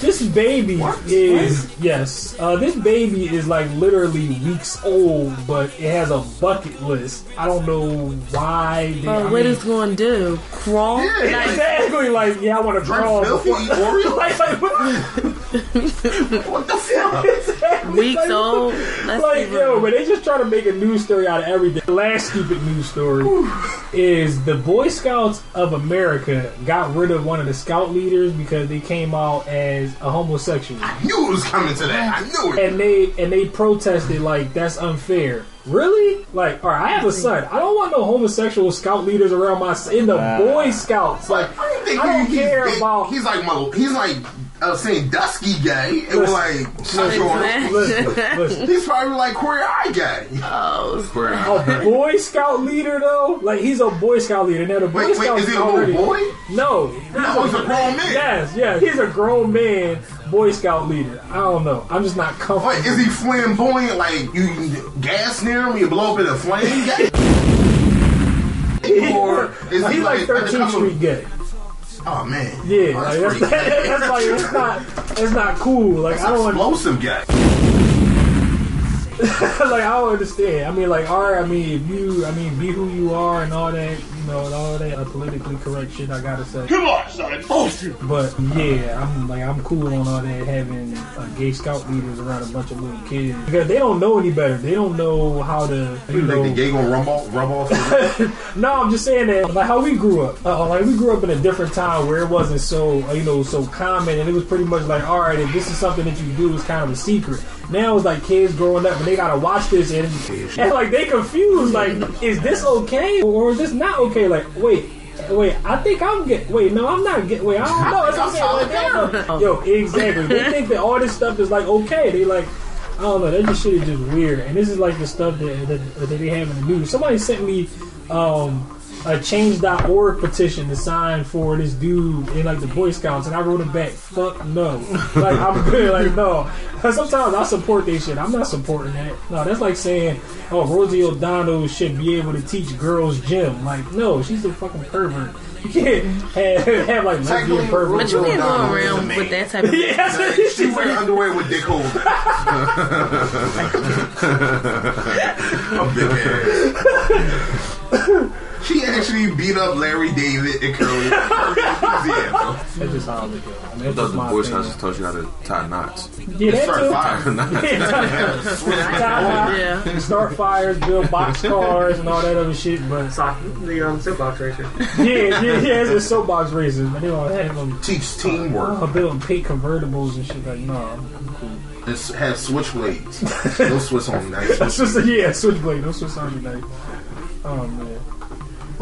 this baby is yes. Uh, this baby is like literally weeks old, but it has a bucket list. I don't know why. They, But I what mean- it's going to do? Crawl? Yeah. exactly like yeah, I want to Drink crawl. filthy, before- eat Oreo? like, like, what- What the fuck? exactly. Weeks Like, old? Let's like be yo, but they just try to make a news story out of everything. The last stupid news story is the Boy Scouts of America got rid of one of the scout leaders because they came out as a homosexual, I knew it was coming to that. I knew it. and they and they protested like that's unfair. Really? Like, all right, I have a son. I don't want no homosexual scout leaders around my. In the Boy Scouts, like, I don't think I don't he- care he's, about. He's like my, he's like uh, saying dusky gay. It was like sexual. listen, listen. He's probably like queer eye gay. Oh, Queer eye. A Boy Scout leader though, like he's a Boy Scout leader. Now the Boy Wait, wait, is he a already- little boy? No, No, he's a grown man. Yes, yes, he's a grown man Boy Scout leader. I don't know. I'm just not comfortable. Wait, is he flamboyant? Like you gas near him, you blow up in a flame? Gay? or is he he's like like 13th Street gay. Oh man, Yeah, Oh, like, that's, that's, pretty gay. that's like it's not it's not cool. Like That's I don't explosive guy. like I don't understand. I mean, like, all right. I mean, if you, I mean, be who you are and all that, you know, and all that uh, politically correct shit. I gotta say. Come on, son. Bullshit. But yeah, I'm like I'm cool on all that having uh, gay scout leaders around a bunch of little kids because they don't know any better. They don't know how to, you You know. think the gay gonna rub off? Rub off? no, I'm just saying that like how we grew up. Uh, like we grew up in a different time where it wasn't so uh, you know so common, and it was pretty much like, all right, if this is something that you do, it's kind of a secret. Now it's like kids growing up and they gotta watch this and, and like they confused. Like, is this okay or is this not okay? Like, wait. Wait, I think I'm get. Wait, no, I'm not get. Wait, I don't know. That's what I'm saying. Like, they. Yo, exactly. They think that all this stuff is like okay. They like, I don't know. That just shit is just weird. And this is like the stuff that that, that they have in the news. Somebody sent me um, a change.org petition to sign for this dude in like the Boy Scouts, and I wrote it back. Fuck no. Like I'm good. Like no. Sometimes I support this shit. I'm not supporting that. No, that's like saying, oh, Rosie O'Donnell should be able to teach girls gym. Like no, she's a fucking pervert. You can't have, have like lesbian pervert. But you can't go O'Donnell is a around with that type of. Yeah, she wear underwear with dick holes. a big ass. She actually beat up Larry David and Curly. yeah, That's just how I look at it. I mean, I that's thought the my Boy opinion. Scouts taught you how to tie knots. Yeah, that Start too. fire. Yeah, Yeah. Start fires, build box cars, and all that other shit. But Sock, the um, soapbox racer. yeah, yeah, yeah, it's a soapbox races, but they don't have them Teach teamwork. uh, building pink convertibles and shit. Like, no, I'm, I'm cool. And s- switchblades. No Swiss on nice. That's just a, yeah, switchblade. No switch on tonight. Oh man.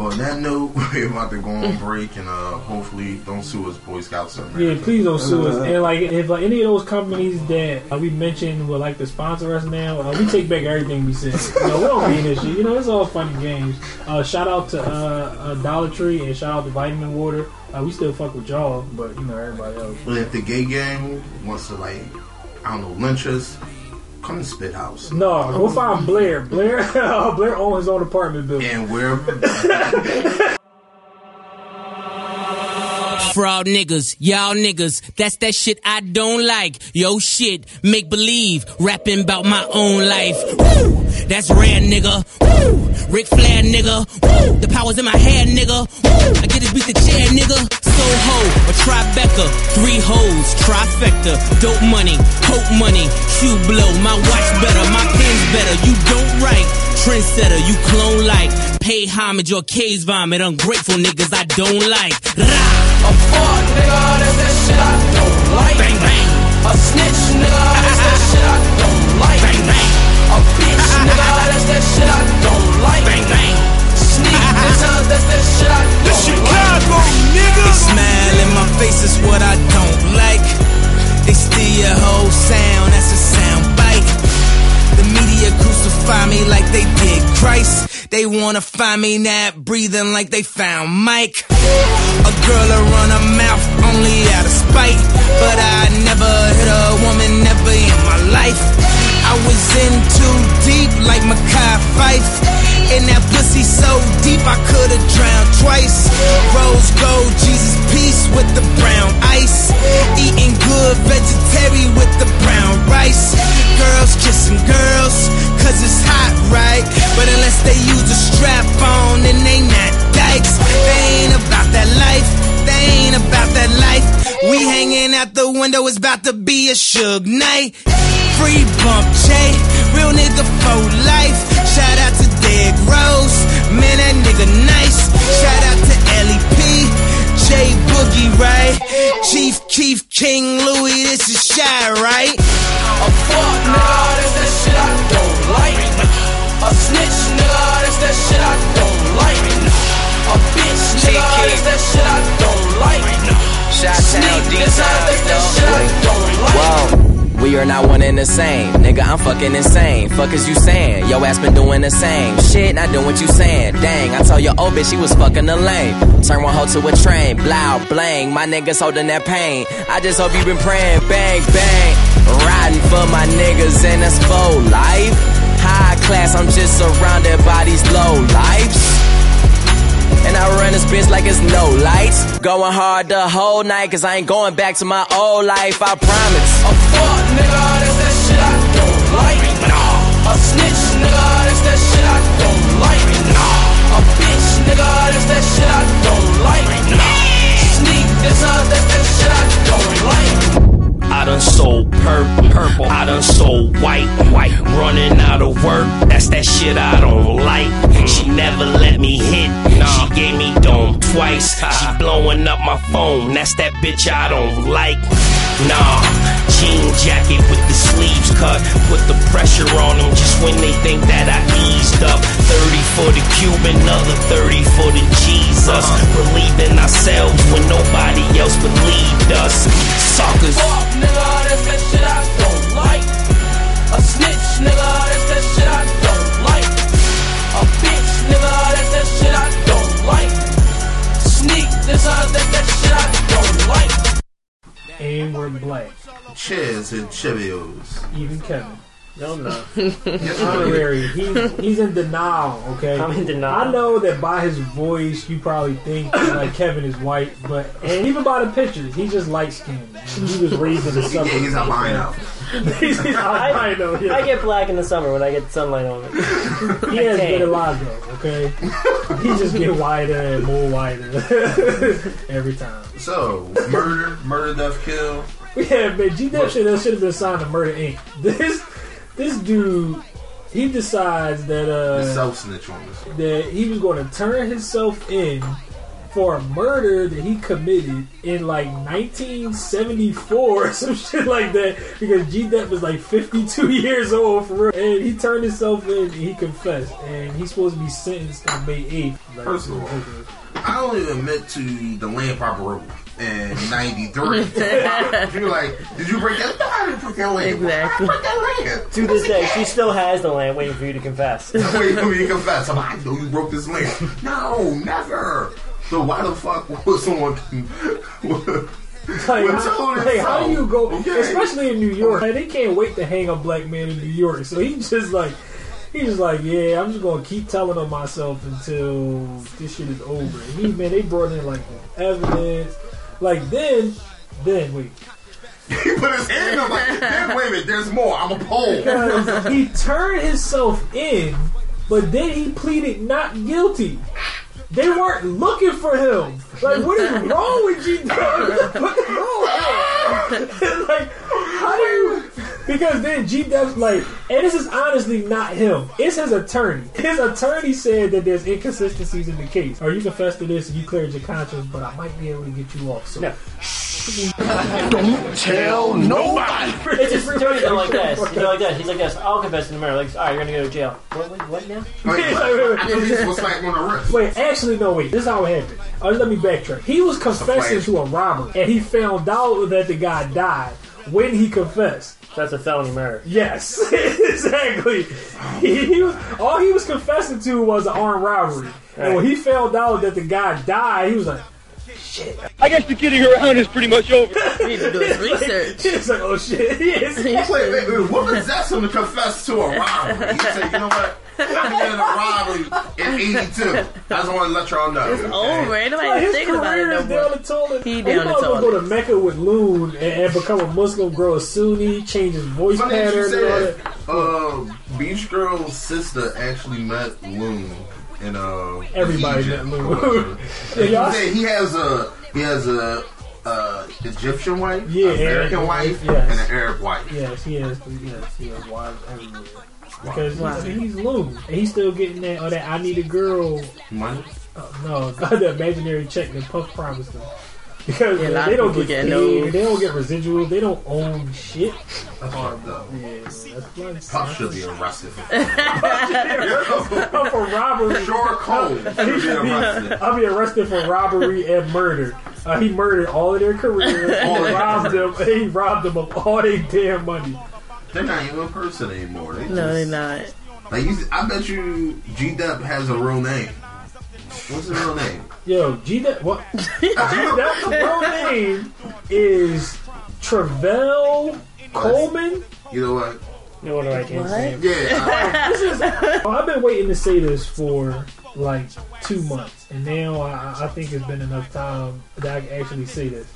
But on that note, we're about to go on break and uh, hopefully don't sue us, Boy Scouts. of America. Yeah, please don't sue us. And like, if like, any of those companies that uh, we mentioned would like to sponsor us now, uh, we take back everything we said. You know, we don't mean this shit. You know, it's all funny games. Uh, shout out to uh, uh, Dollar Tree and shout out to Vitamin Water. Uh, we still fuck with y'all, but you know everybody else. But if the gay gang wants to, like, I don't know, lynch us, come to Spit House. No, go find Blair. Blair, Blair owns his own apartment building. And we're fraud niggas, y'all niggas. That's that shit I don't like. Yo shit, make believe, rapping about my own life. Woo! That's rare, nigga. Woo! Ric Flair, nigga. Woo! The power's in my hair, nigga. Woo! I get this beat the chair, nigga. Soho, a Tribeca, three hoes, trifecta, dope money, hope money, shoe blow, my watch better, my pen's better. You don't write, trendsetter, you clone like, pay homage or case vomit, ungrateful niggas I don't like. Rah! A fuck nigga, that's that shit I don't like. Bang bang. A snitch nigga, that's that shit I don't like. Bang bang. A bitch nigga, that's that shit I don't like. Wanna find me not breathing like they found Mike. A girl to run her mouth only out of spite. But I never hit a woman, never in my life. I was in too deep like Mekhi Phife. And that pussy so deep I could've drowned twice. Rose gold, Jesus peace with the brown ice. Eating good vegetarian with the brown rice. Girls kissing girls, cause it's hot, right? But unless they use a strap on, then they not dykes. They ain't about that life. They ain't about that life. We hanging out the window, it's about to be a Suge night. Free Bump J, real nigga for life. Shout out to Derrick Rose, man, that nigga nice. Shout out to J Boogie, right? Chief Keef King Louie, this is Chi, right? A fuck nigga, that's that shit I don't like. A snitch nigga, that's that shit I don't like. A bitch nigga, that's that shit I don't like. Sneak nigga, that's that shit I don't like. Whoa. We are not one and the same. Nigga, I'm fucking insane. Fuck is you saying? Yo ass been doing the same. Shit, not doing what you saying. Dang, I told your old bitch she was fucking the lane. Turn one hoe to a train. Blow, blang. My niggas holding that pain. I just hope you been praying. Bang, bang. Riding for my niggas and that's full life. High class, I'm just surrounded by these low lives. And I run this bitch like it's no lights. Going hard the whole night, cause I ain't going back to my old life, I promise. A fuck nigga, that's that shit I don't like. A snitch nigga, that's that shit I don't like. A bitch nigga, that's that shit I don't like. Sneak that's that shit I don't like. I done sold purple, purple. I done sold white, white. Running out of work, that's that shit I don't like. She never let me hit. She gave me dome twice. She blowing up my phone, that's that bitch I don't like. Nah, jean jacket with the sleeves cut. Put the pressure on them just when they think that I eased up. 30 for the Cuban, another 30 for the Jesus. Uh-huh. Believe in ourselves when nobody Even Kevin. No, I'm not. Honorary. He's, he's in denial, okay? I'm in denial. I know that by his voice, you probably think like Kevin is white, but and even by the pictures, he's just light skinned. He was raised in the suburbs. Yeah, he's albino. he's, he's albino, yeah. I get black in the summer when I get sunlight on me. He has vitiligo, okay? he just get whiter and more whiter every time. So, murder, murder, death, kill. Yeah, man, G Dep should have should have been signed to Murder Inc. This this dude, he decides that uh self snitch on this. that he was going to turn himself in for a murder that he committed in like 1974 or some shit like that because G Dep was like 52 years old for real. And he turned himself in and he confessed. And he's supposed to be sentenced on May 8th. Like, First of all, I don't even admit to the land proper in '93. you like, did you break that? No, I didn't break that land. Exactly. I that. To this day, she still has the land waiting for you to confess. Wait for me to confess. I'm like, I know you broke this land. No, never. So why the fuck would someone? Like, how, like, how do you go, Okay. especially in New York? Like, they can't wait to hang a black man in New York. So he just like, he just like, yeah, I'm just gonna keep telling on myself until this shit is over. And he, man, they brought in like evidence. Like then, then wait. He put his hand up like, "Then wait a minute, there's more. I'm a pole. He turned himself in, but then he pleaded not guilty. They weren't looking for him. Like, what is wrong with Dub? What's wrong like, how do you? Because then G Dub's like, and this is honestly not him. It's his attorney. His attorney said that there's inconsistencies in the case. Or you confess to this and you cleared your conscience, but I might be able to get you off. So. Don't tell nobody. It's just Tony done like this. He's done like this. He's like this. I'll confess in the mirror. Like, all right, you're gonna go to jail. What, what, what now? Wait, I think he's supposed to on the wrist. Wait, actually, no, wait. This is how it happened. Uh, let me backtrack. He was confessing to a robbery, and he found out that the guy died when he confessed. That's a felony murder. Yes, exactly. He, he was, all he was confessing to was an armed robbery, and when he found out that the guy died, he was like, I guess the kidding around is pretty much over. He need to do his research. He's like, oh shit. Yes. Wait, wait, wait, what possessed him to confess to a robbery? He said, you know what? I did a robbery in 82. I just want to let y'all know. It's over. Ain't nobody Like, thinking about it no is down more. the toilet. He He down the might as well go to Mecca with Loon and, and become a Muslim, grow a Sunni, change his voice Funny that you pattern and all said, uh, Beach Girl's sister actually met Loon in uh Everybody Egypt. Loon. Yeah, he, he has a he has a uh, Egyptian wife, Yeah, American and- wife, yes. and an Arab wife. Yes, he has. Yes, he has wives everywhere. Because Wow. he's, he's Loon, and he's still getting that. Oh, that I need a girl. Money. Uh, no, the imaginary check that Puff promised them. Because Yeah, they don't people get getting paid, those. they don't get residuals, they don't own shit. That's fucked up. Yeah, that's blood. Puff should be arrested for for robbery. Sure, Cole should be arrested. I'll be arrested for robbery and murder. Uh, he murdered all of their careers. All robbed them. He robbed them of all their damn money. They're not even a person anymore. They No, they're not. like you, I bet you G Dep has a real name. What's his real name? Yo, G Dep, what? G Dep's real name is Trevell Coleman. You know what? No wonder I can't say it. Yeah, this is. I've been waiting to say this for like two months, and now I, I think it's been enough time that I can actually say this.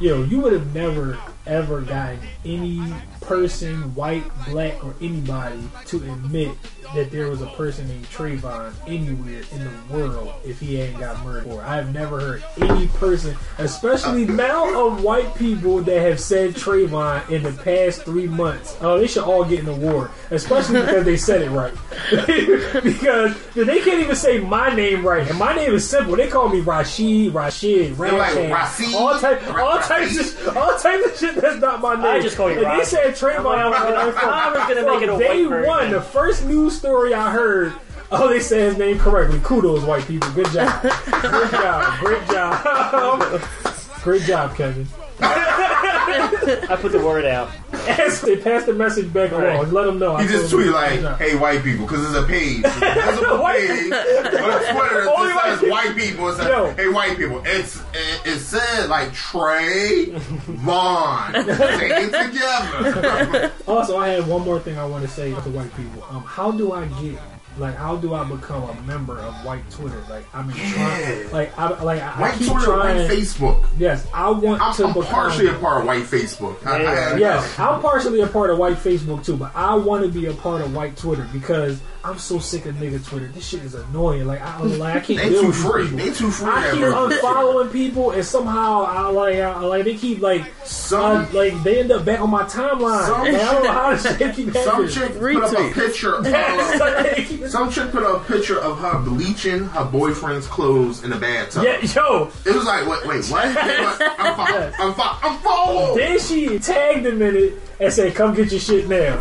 Yo, you would have never ever gotten any person, white, black, or anybody to admit that there was a person named Trayvon anywhere in the world if he hadn't got murdered. Before. I've never heard any person, especially amount of white people that have said Trayvon in the past three months. Oh, they should all get an award, especially because they said it right. because they can't even say my name right, and my name is simple. They call me Rashid, Rashid, They're like Rashid, all type, all types, of, all types of shit. That's not my name. I just call you And they Rashid. said Trayvon. I'm like, I'm from- I'm gonna make it a from white day version. one. The first news story I heard. Oh, they said his name correctly. Kudos, white people. Good job. Good job. Great job. Great job, Kevin. I put the word out. Yes, they passed the message back along. Let them know. I He just told tweeted like, Yeah. "Hey, white people," because it's a page. It's a White- page on Twitter. Only It white people. white people. It says, Yo. "Hey, white people." It's it, it said like Trey Vaughn. Take it together. Also, I have one more thing I want to say to white people. Um, how do I get like how do I become a member of white Twitter? Like I'm in Yeah. trying, like I like I, I White keep Twitter, trying. white Facebook. Yes, I want I'm, to I'm become. partially a part of white Facebook. I, I, Yes, I'm partially a part of white Facebook too, but I want to be a part of white Twitter because I'm so sick of nigga Twitter. This shit is annoying. Like I, like, I can't They deal too with free. people. They too free I keep ever. unfollowing people, and somehow I like, I, like they keep like, Some- uh, like they end up back on my timeline. Some Like, I don't know how this shit keep Some happening. chick put up a picture. Of, some chick put up a picture of her bleaching her boyfriend's clothes in the bathtub. Yeah, yo. It was like, wait, wait, what? I'm fine. I'm fine. I'm fine. Then she tagged him in it and said, "Come get your shit now."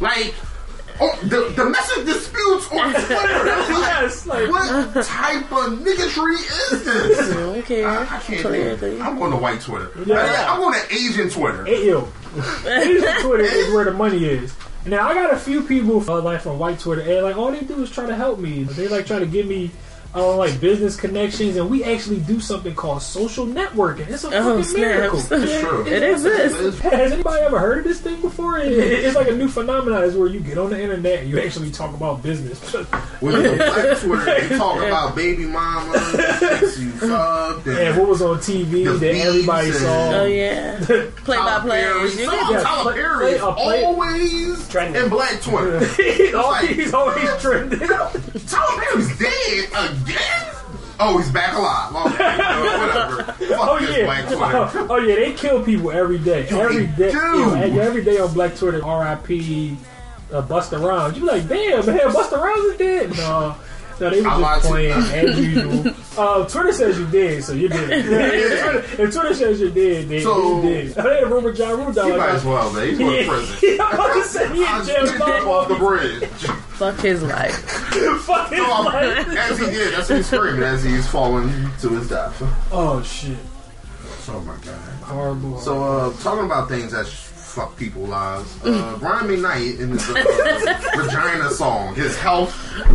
Like, oh, the the message disputes on Twitter. yes, like what type of niggatry is this? I don't care. I, I can't do it. I'm going to white Twitter. Yeah. I'm going to Asian Twitter. Hey, yo, Asian Twitter is where the money is. Now I got a few people uh, like from white Twitter, and like all they do is try to help me. They like try to give me I like business connections, and we actually do something called social networking. It's a Oh, fucking miracle. It's true. It exists. Has anybody ever heard of this thing before? It- it- It's like a new phenomenon. Is where you get on the internet and you actually talk about business. With the black Twitter, they talk about baby mama, chicks you fucked, and and what was on TV that everybody saw? Oh yeah, play by play. Perry. You Some get- Tyler play- Perry play- is always in black Twitter. he's, always, he's always trending. Tyler Perry's dead again. Oh, he's back alive. Okay, whatever. Fuck Oh this yeah, black Twitter. oh, yeah, they kill people every day, every day, yeah, and every day on Black Twitter. R.I.P. Uh, Busta Rhymes. You be like, damn man, Busta Rhymes is dead. No, no, they were I lied just playing you. as usual. Uh, Twitter says you did, so you did. if, Twitter, if Twitter says you did, then So- you did. I had a rumor John Rudolph. He like, might as well, man. He's going to prison. Yeah, I'm about to say he I in jail. just off the bridge. Fuck his life. Fuck his So, life. as he did, that's what he's screaming as he's falling to his death. Oh shit, Oh my god. horrible. So, uh, talking about things that sh- fuck people lives, uh, Brian McKnight in his uh, Regina song, his health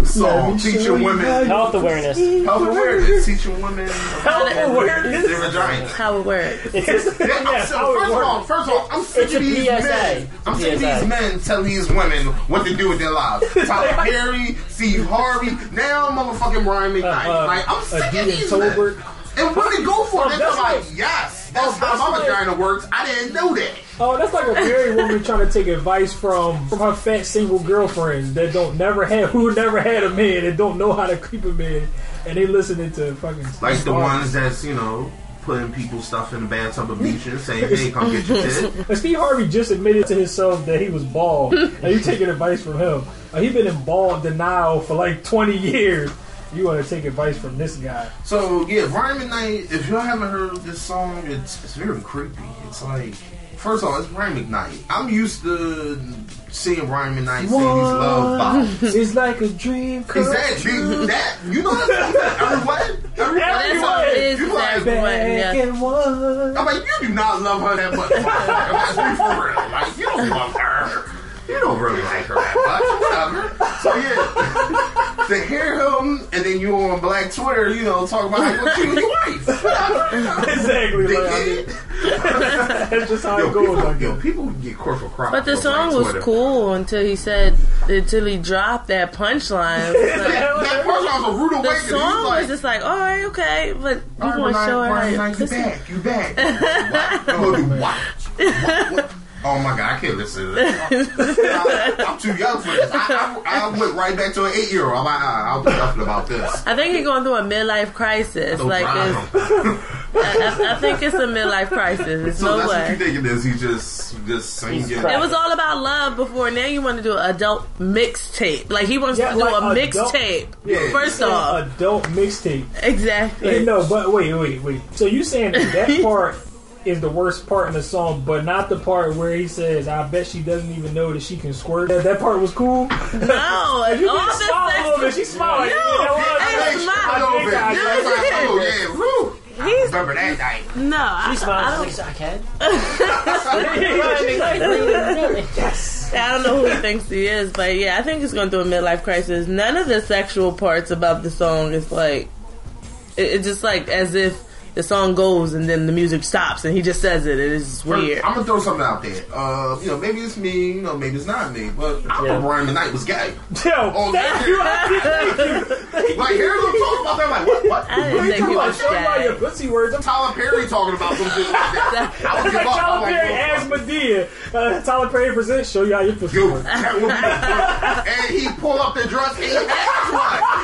song, teaching women Health awareness. health awareness, teaching women Health awareness. their vagina. How it works. Yeah, I'm Yes, so- it first of all, first of all, I'm sick of a these PSA. men. I'm sick of these men telling these women what to do with their lives. Tyler Perry, Steve Harvey, now motherfucking Brian McKnight. Uh, uh, like I'm sick of Adidas these Tolbert. men. And what they go for, Oh, they're like, like- yes, that's Oh, how that's my like- vagina works. I didn't know that. Oh, that's like a married woman trying to take advice from from her fat single girlfriends that don't never have who never had a man and don't know how to keep a man, and they listening to fucking Like the ones that's you know putting people's stuff in the bathtub of beach and saying, "Hey, come get your tit." Steve Harvey just admitted to himself that he was bald. and you taking advice from him? Uh, he been in bald denial for like twenty years. You want to take advice from this guy? So yeah, Brian McKnight. If y'all haven't heard this song, it's it's very creepy. It's like first of all, it's Brian McKnight. I'm used to seeing Brian McKnight sing these love bombs. It's like a dream. come Exactly. true. That you know that everyone, everyone, That's all it is. you is like, everyone, Back yeah. and one. I'm like, you do not love her that much. motherfucker. Let's be for real. Like, you don't love her. You don't really like her that much. Whatever. So yeah, to hear him and then you on Black Twitter, you know, talk about how you want you and your wife. Exactly. Like, I mean, that's just how Yo, it goes. people, I yo, guess. people get corporate crap. But the song was Twitter. cool until he said until he dropped that punchline. Like- That, that person was a rude the song He's like, was just like, all right, okay, but you All right, want to Brian, show her how Brian, your Brian, you pussy. back, you back. What? You oh, what? What? What? Oh my god, I can't listen to this. I, I'm too young for this. I, I, I went right back to an eight year old. I'm like, ah, I'll do nothing about this. I think he's going through a midlife crisis. Like, Brian- it's, I, I- I think it's a midlife crisis. There's so no that's what way. you think it is. He just just singing. It was all about love before. Now you want to do an adult mixtape. Like he wants Yeah, to do like a mixtape. Yeah. First off, adult mixtape. exactly. Hey, no, but wait, wait, wait. So you saying that, that part is the worst part in the song, but not the part where he says, "I bet she doesn't even know that she can squirt." That, that part was cool. No, And you all can smile a little bit. She smiled. No, You know what? I Hey, didn't I smile. know, man. I That's did. like, oh yeah, woo. I He's- remember that night. No, I, She smiles. I, She's don't, like, I can. yes. I don't know who he thinks he is, but yeah, I think he's going through a midlife crisis. None of the sexual parts about the song is like, it, it's just like as if the song goes and then the music stops and he just says it. It is weird. I'm gonna throw something out there. Uh, you know, maybe it's me. You know, maybe it's not me. But I Yeah. thought Brian McKnight was gay. Yo, Oh, thank you. Thank you. Like, here's him talking about that. Like, what? What? I didn't what are you think talking about? Show me your pussy words. I'm Tyler Perry talking about some shit like that. I would like. Tyler I'm Perry yo, asked Madea. Uh, Tyler Perry presents. Show you how your pussy Yo, works. that would be And he pulled up the dress and he had one. I would,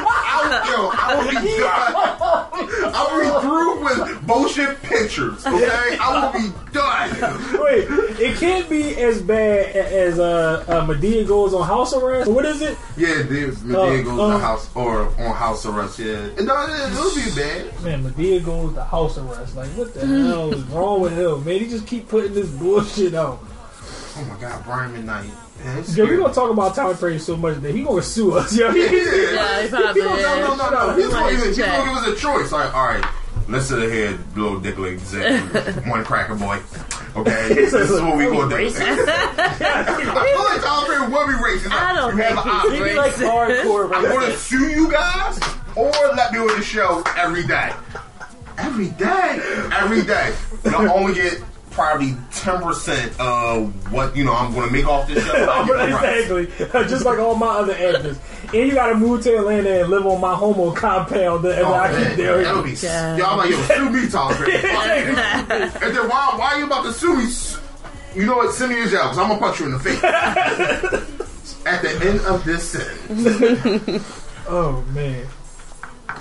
yo, I would be done. I would be through with bullshit pictures, okay? I will be done. Wait, it can't be as bad as uh, uh, Madea goes on house arrest. What is it? Yeah, dude, Madea Uh, goes uh, to house or on house arrest, yeah. No, it, it would be bad. Man, Madea goes to house arrest. Like, what the hell is wrong with him? Man, he just keep putting this bullshit out. Oh my god, Brian McKnight. Man, it's Yo, we scary. gonna talk about Tyler Perry so much that he gonna sue us. Yo, he, Yeah. Yeah, he probably gonna- No, no, no, no. He's He going wanted to to he's going to give us a choice. Like, all right, let's sit here, little dick leg, one cracker boy. Okay, this is what we gonna do. I feel like Tyler Perry would be racist. I don't you have think an option. he be like hardcore. I'm Right? gonna sue you guys, or let me on the show every day. Every day, every day. And I only get probably ten percent of what you know I'm going to make off this show. I get the rest. exactly. Just like all my other actors. And you gotta move to Atlanta and live on my homo compound and Oh, I man, keep there. that would be. Y'all I'm like, yo, sue me, Tom. And then why, why are you about to sue me? You know what? Send me your jail because I'm gonna punch you in the face. At the end of this sentence. Oh man.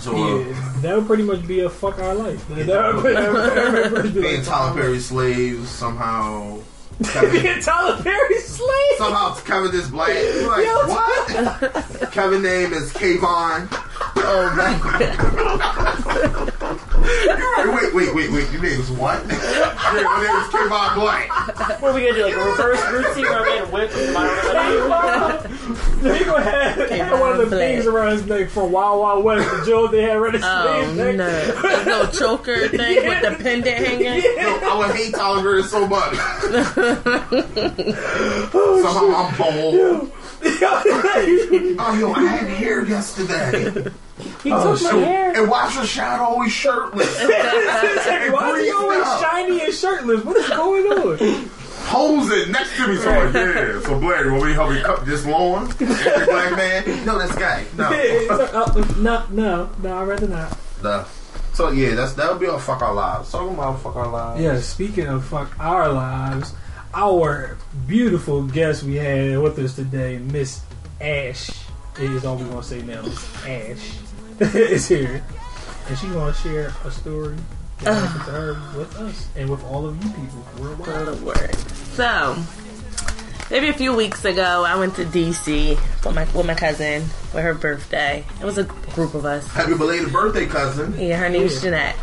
So, uh, yeah, that would pretty much be a fuck our life. That would- that would- that would be being like Tyler fuck our Perry slaves somehow. life. Being Tyler Perry slave. Somehow Kevin is black. You're like, Yo, what? Kevin name is Kayvon. Oh my You're like, wait, wait, wait, wait. Your name is what? yeah, your name is Kayvon Black. What are we gonna do? Like a reverse root where I'm gonna whip with my He gonna have, have one of the things around his neck from Wild Wild West, the jewel they had around his Oh slave no! neck. There's no choker thing with the pendant hanging. Yo, I would hate Tyler Perry so much. Oh, Somehow I'm bald. oh, yo, I had hair yesterday. He oh, took my shoot. hair. And why is Rashad always shirtless? Why is he always shiny and shirtless? What is going on? Holes it next to me. So I'm like, yeah. So Blair, you want me help you cut this lawn? Every black man? No, that's gay. No. Uh, no, no, no, I'd rather not. The- so yeah, that's that'll be on fuck our lives. Talking about fuck our lives. Yeah, speaking of fuck our lives, our beautiful guest we had with us today, Miss Ash, is all we're gonna say now. Miss Ash is here, and she's gonna share a story that happened to her with us and with all of you people worldwide. Word. So, maybe a few weeks ago, I went to DC for my with my cousin for her birthday. It was a group of us. Happy belated birthday, cousin. Yeah, her name's Jeanette.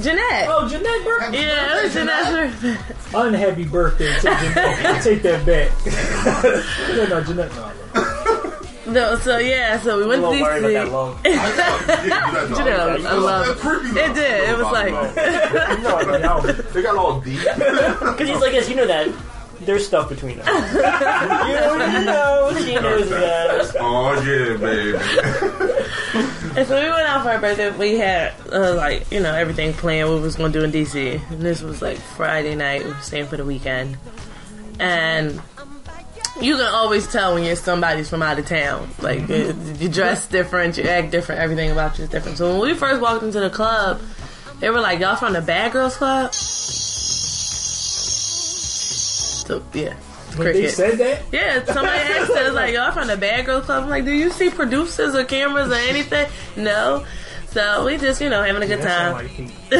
Jeanette. Oh, Jeanette birthday. Yeah, it was Jeanette's birthday. Unhappy birthday to Jeanette. Take that back. no, no, Jeanette, no. No, so yeah, so we went to I'm a little worried DC. about that loan. Jeanette, I love it. It did. It was like. they got all deep. Because he's like, yes, you know that. There's stuff between us. you know, she knows that. Oh yeah, baby. And so we went out for our birthday. We had uh, like you know everything planned. What we was gonna do in DC, and this was like Friday night. We were staying for the weekend, and you can always tell when you're somebody's from out of town. Like uh, you dress different, you act different, everything about you is different. So when we first walked into the club, they were like, "Y'all from the Bad Girls Club?" So yeah. When they cricket. said that? Yeah, somebody asked us like, "Y'all from the Bad Girls Club?" I'm like, "Do you see producers or cameras or anything?" No. So we just, you know, having a good time. we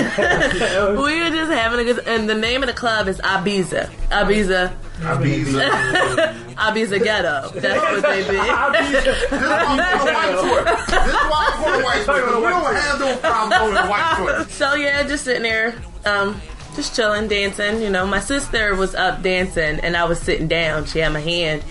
were just having a good, and the name of the club is Ibiza. Ibiza. Ibiza. Ibiza Ghetto. That's what they be. This is why I'm going white to it. This is why I'm going white to it. 'cause We don't have no problem going white to it. So yeah, just sitting there, um, just chilling, dancing. You know, my sister was up dancing, and I was sitting down. She had my hand,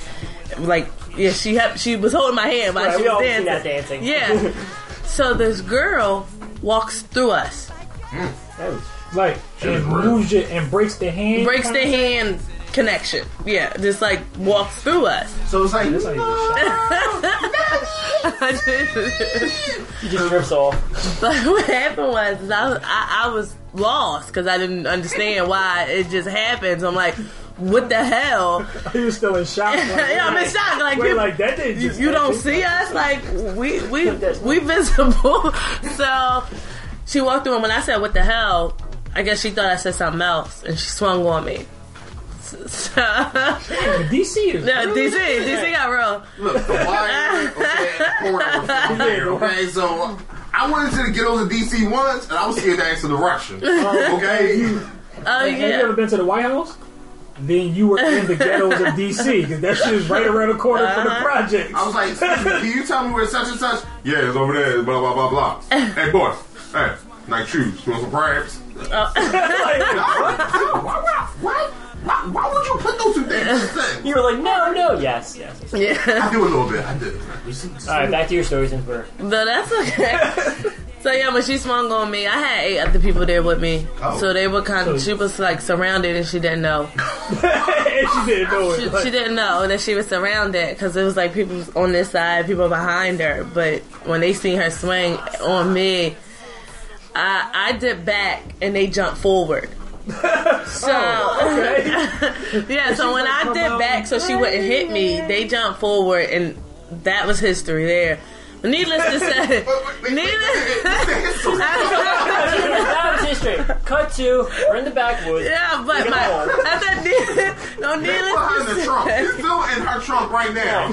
like yeah, she had, she was holding my hand while Right, she we was all see dancing. that dancing. Yeah. so this girl walks through us, hmm. Like, and moves it and breaks the hand. breaks the hand connection. Yeah, just like walks through us. So it's like, That's how you You just rips off. But what happened was I, was- I, I was lost because I didn't understand why it just happened. So I'm like, what the hell? He was still in shock. Like, yeah, I'm in shock. Like, Wait, you, like that didn't you, just you don't see us? Like, we we we visible. so she walked through, and when I said, "What the hell?" I guess she thought I said something else, and she swung on me. So, DC is no, DC, DC got real. Look, the wire, okay, okay, so I went into the ghettos of DC once, and I was scared to answer the Russian. Okay, Oh Have you yeah. ever been to the White House? Then you were in the ghettos of DC because that shit is right around the corner from the Uh-huh. project. I was like, can you tell me where such and such? Yeah, it's over there. Blah blah blah blah. hey, boy, hey, nice shoes. You want some crabs? why, why, why, why would you put those two things in the thing? You were like, no, no, yes, yes. Yeah. I do a little bit. I do. All right, back to your stories in birth. No, that's okay. so yeah, when she swung on me, I had eight other people there with me. Oh. So they were kind of, she was like surrounded and she didn't know. and she didn't know it. She, Like- she didn't know that she was surrounded because it was like people was on this side, people behind her. But when they seen her swing on me, I I dipped back and they jumped forward. So yeah, so when I dipped back so she wouldn't hit me, they jumped forward and that was history there. Needless to say, that was history. Cut to, we're in the backwoods. Yeah, but my gonna hold. I said, need- no, needless to the trunk. say, It's still in her trunk right now.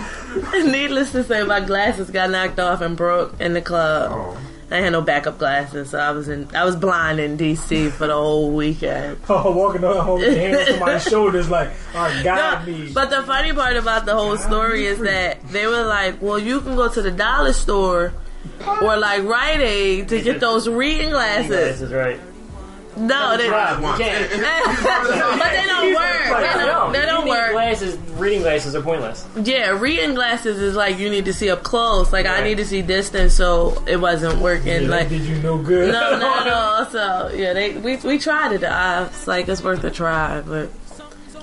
needless to say, my glasses got knocked off and broke in the club. Oh. I had no backup glasses, so I was in. I was blind in DC for the whole weekend. Oh, walking around holding your hand on somebody's shoulders like, oh, all right, guide me. But the funny part about the whole story is that they were like, "Well, you can go to the dollar store or like Rite Aid to get those reading glasses." Glasses, right. No, they, Right, you can't. but they don't work. They don't, they don't you need work. Glasses, reading glasses are pointless. Yeah, reading glasses is like you need to see up close. Like I need to see distance, so it wasn't working. Yeah, like did you no good? no, no, no. So yeah, they we we tried it. I was like, it's worth a try, but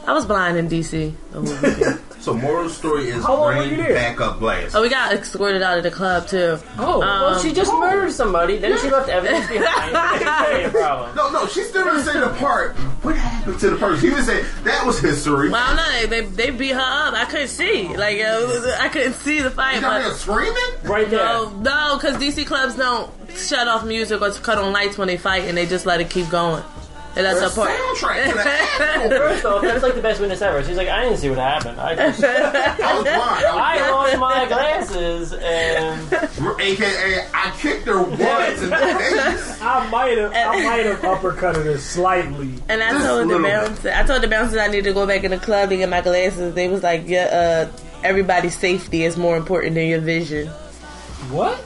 I was blind in DC the whole weekend. So moral story is How long were bring you there? backup glass. oh, we got escorted out of the club too. Oh, well, Um, she just murdered somebody. Then she left evidence behind. That's a problem. No, no, she still didn't say the part. What happened to the person? She didn't say that was history. Well, no. They, they beat her up. I couldn't see. Like uh, I couldn't see the fight. You got but screaming? Right there. No, no, because DC clubs don't shut off music or cut on lights when they fight, and they just let it keep going. And that's The a part. soundtrack to the First off, that's like the best witness ever. She's like, I didn't see what happened. I just, I was blind. I I lost my glasses and AKA, I kicked her once in the face. I might have, I might have uppercutted her slightly. And I Just told the little bouncer, I told the bouncers I need to go back in the club to get my glasses. They was like, yeah, uh, everybody's safety is more important than your vision. What?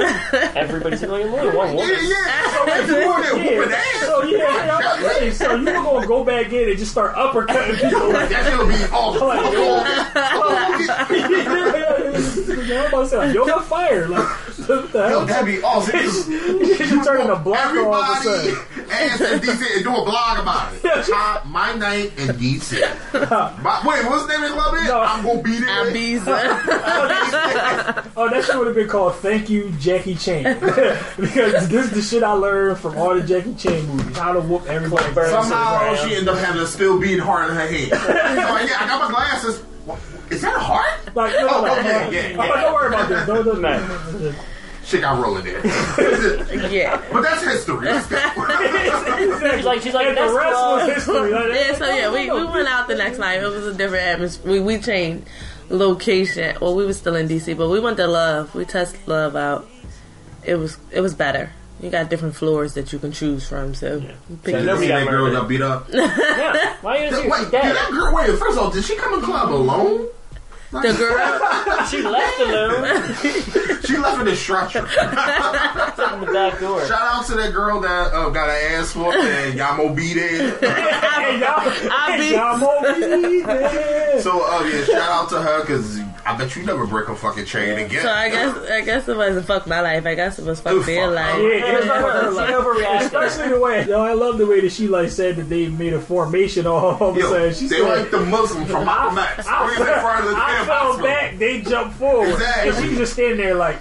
everybody's like, only one Yeah, woman. yeah. So if you were there whooping Yeah. ass, So yeah, I'm say, so you were gonna go back in and just start uppercutting people. that shit'll be awesome. I'm about to say, like, yoga fire. Like, the Yo, that'd be awesome. you turning a block all of a Everybody sudden. ass in DC and do a blog about it. Top my night in DC. My, wait, what's the name of the club? Is? I'm gonna be there. Oh, that shit would have been called "Thank You, Jackie Chan," because this is the shit I learned from all the Jackie Chan movies. How to whoop everybody. Somehow she ended up having a still beating heart in her head. She's like, yeah, I got my glasses. Is that a heart? Like, no, Oh, no, no, oh, okay, no. yeah, Oh, yeah. Don't worry about this. Don't, don't, no. Shit got rolling there. yeah. But that's history. Let's. She's like, she's like, And the that's rest was history. Like, yeah, so yeah, we, we went out the next night. It was a different atmosphere. We, we changed location. Well, we were still in DC, but we went to Love. We tested Love out. It was it was better. You got different floors that you can choose from. So, pick Did your- you see that girl got beat up? yeah. Why you Wait, did that girl? Wait, first of all, did she come in club alone? The girl. She left alone. She left in the stretcher. in the back door. Shout out to that girl that uh, got an ass whooped and Yamo beat it. Hey, y'all, I hey, beat- y'all be there. So, uh, yeah, shout out to her because I bet you never break a fucking chain again. So I guess I guess it wasn't fuck my life. I guess it was fuck Ooh, their fuck life. her. Yeah, it like her, She like, overreacted. especially the way. Yo, I love the way that she like said that they made a formation all of a sudden. She they said, like the Muslims from Malcolm X. I, Where you in front of the I damn fell back, they jumped forward, Exactly. and she was just standing there like,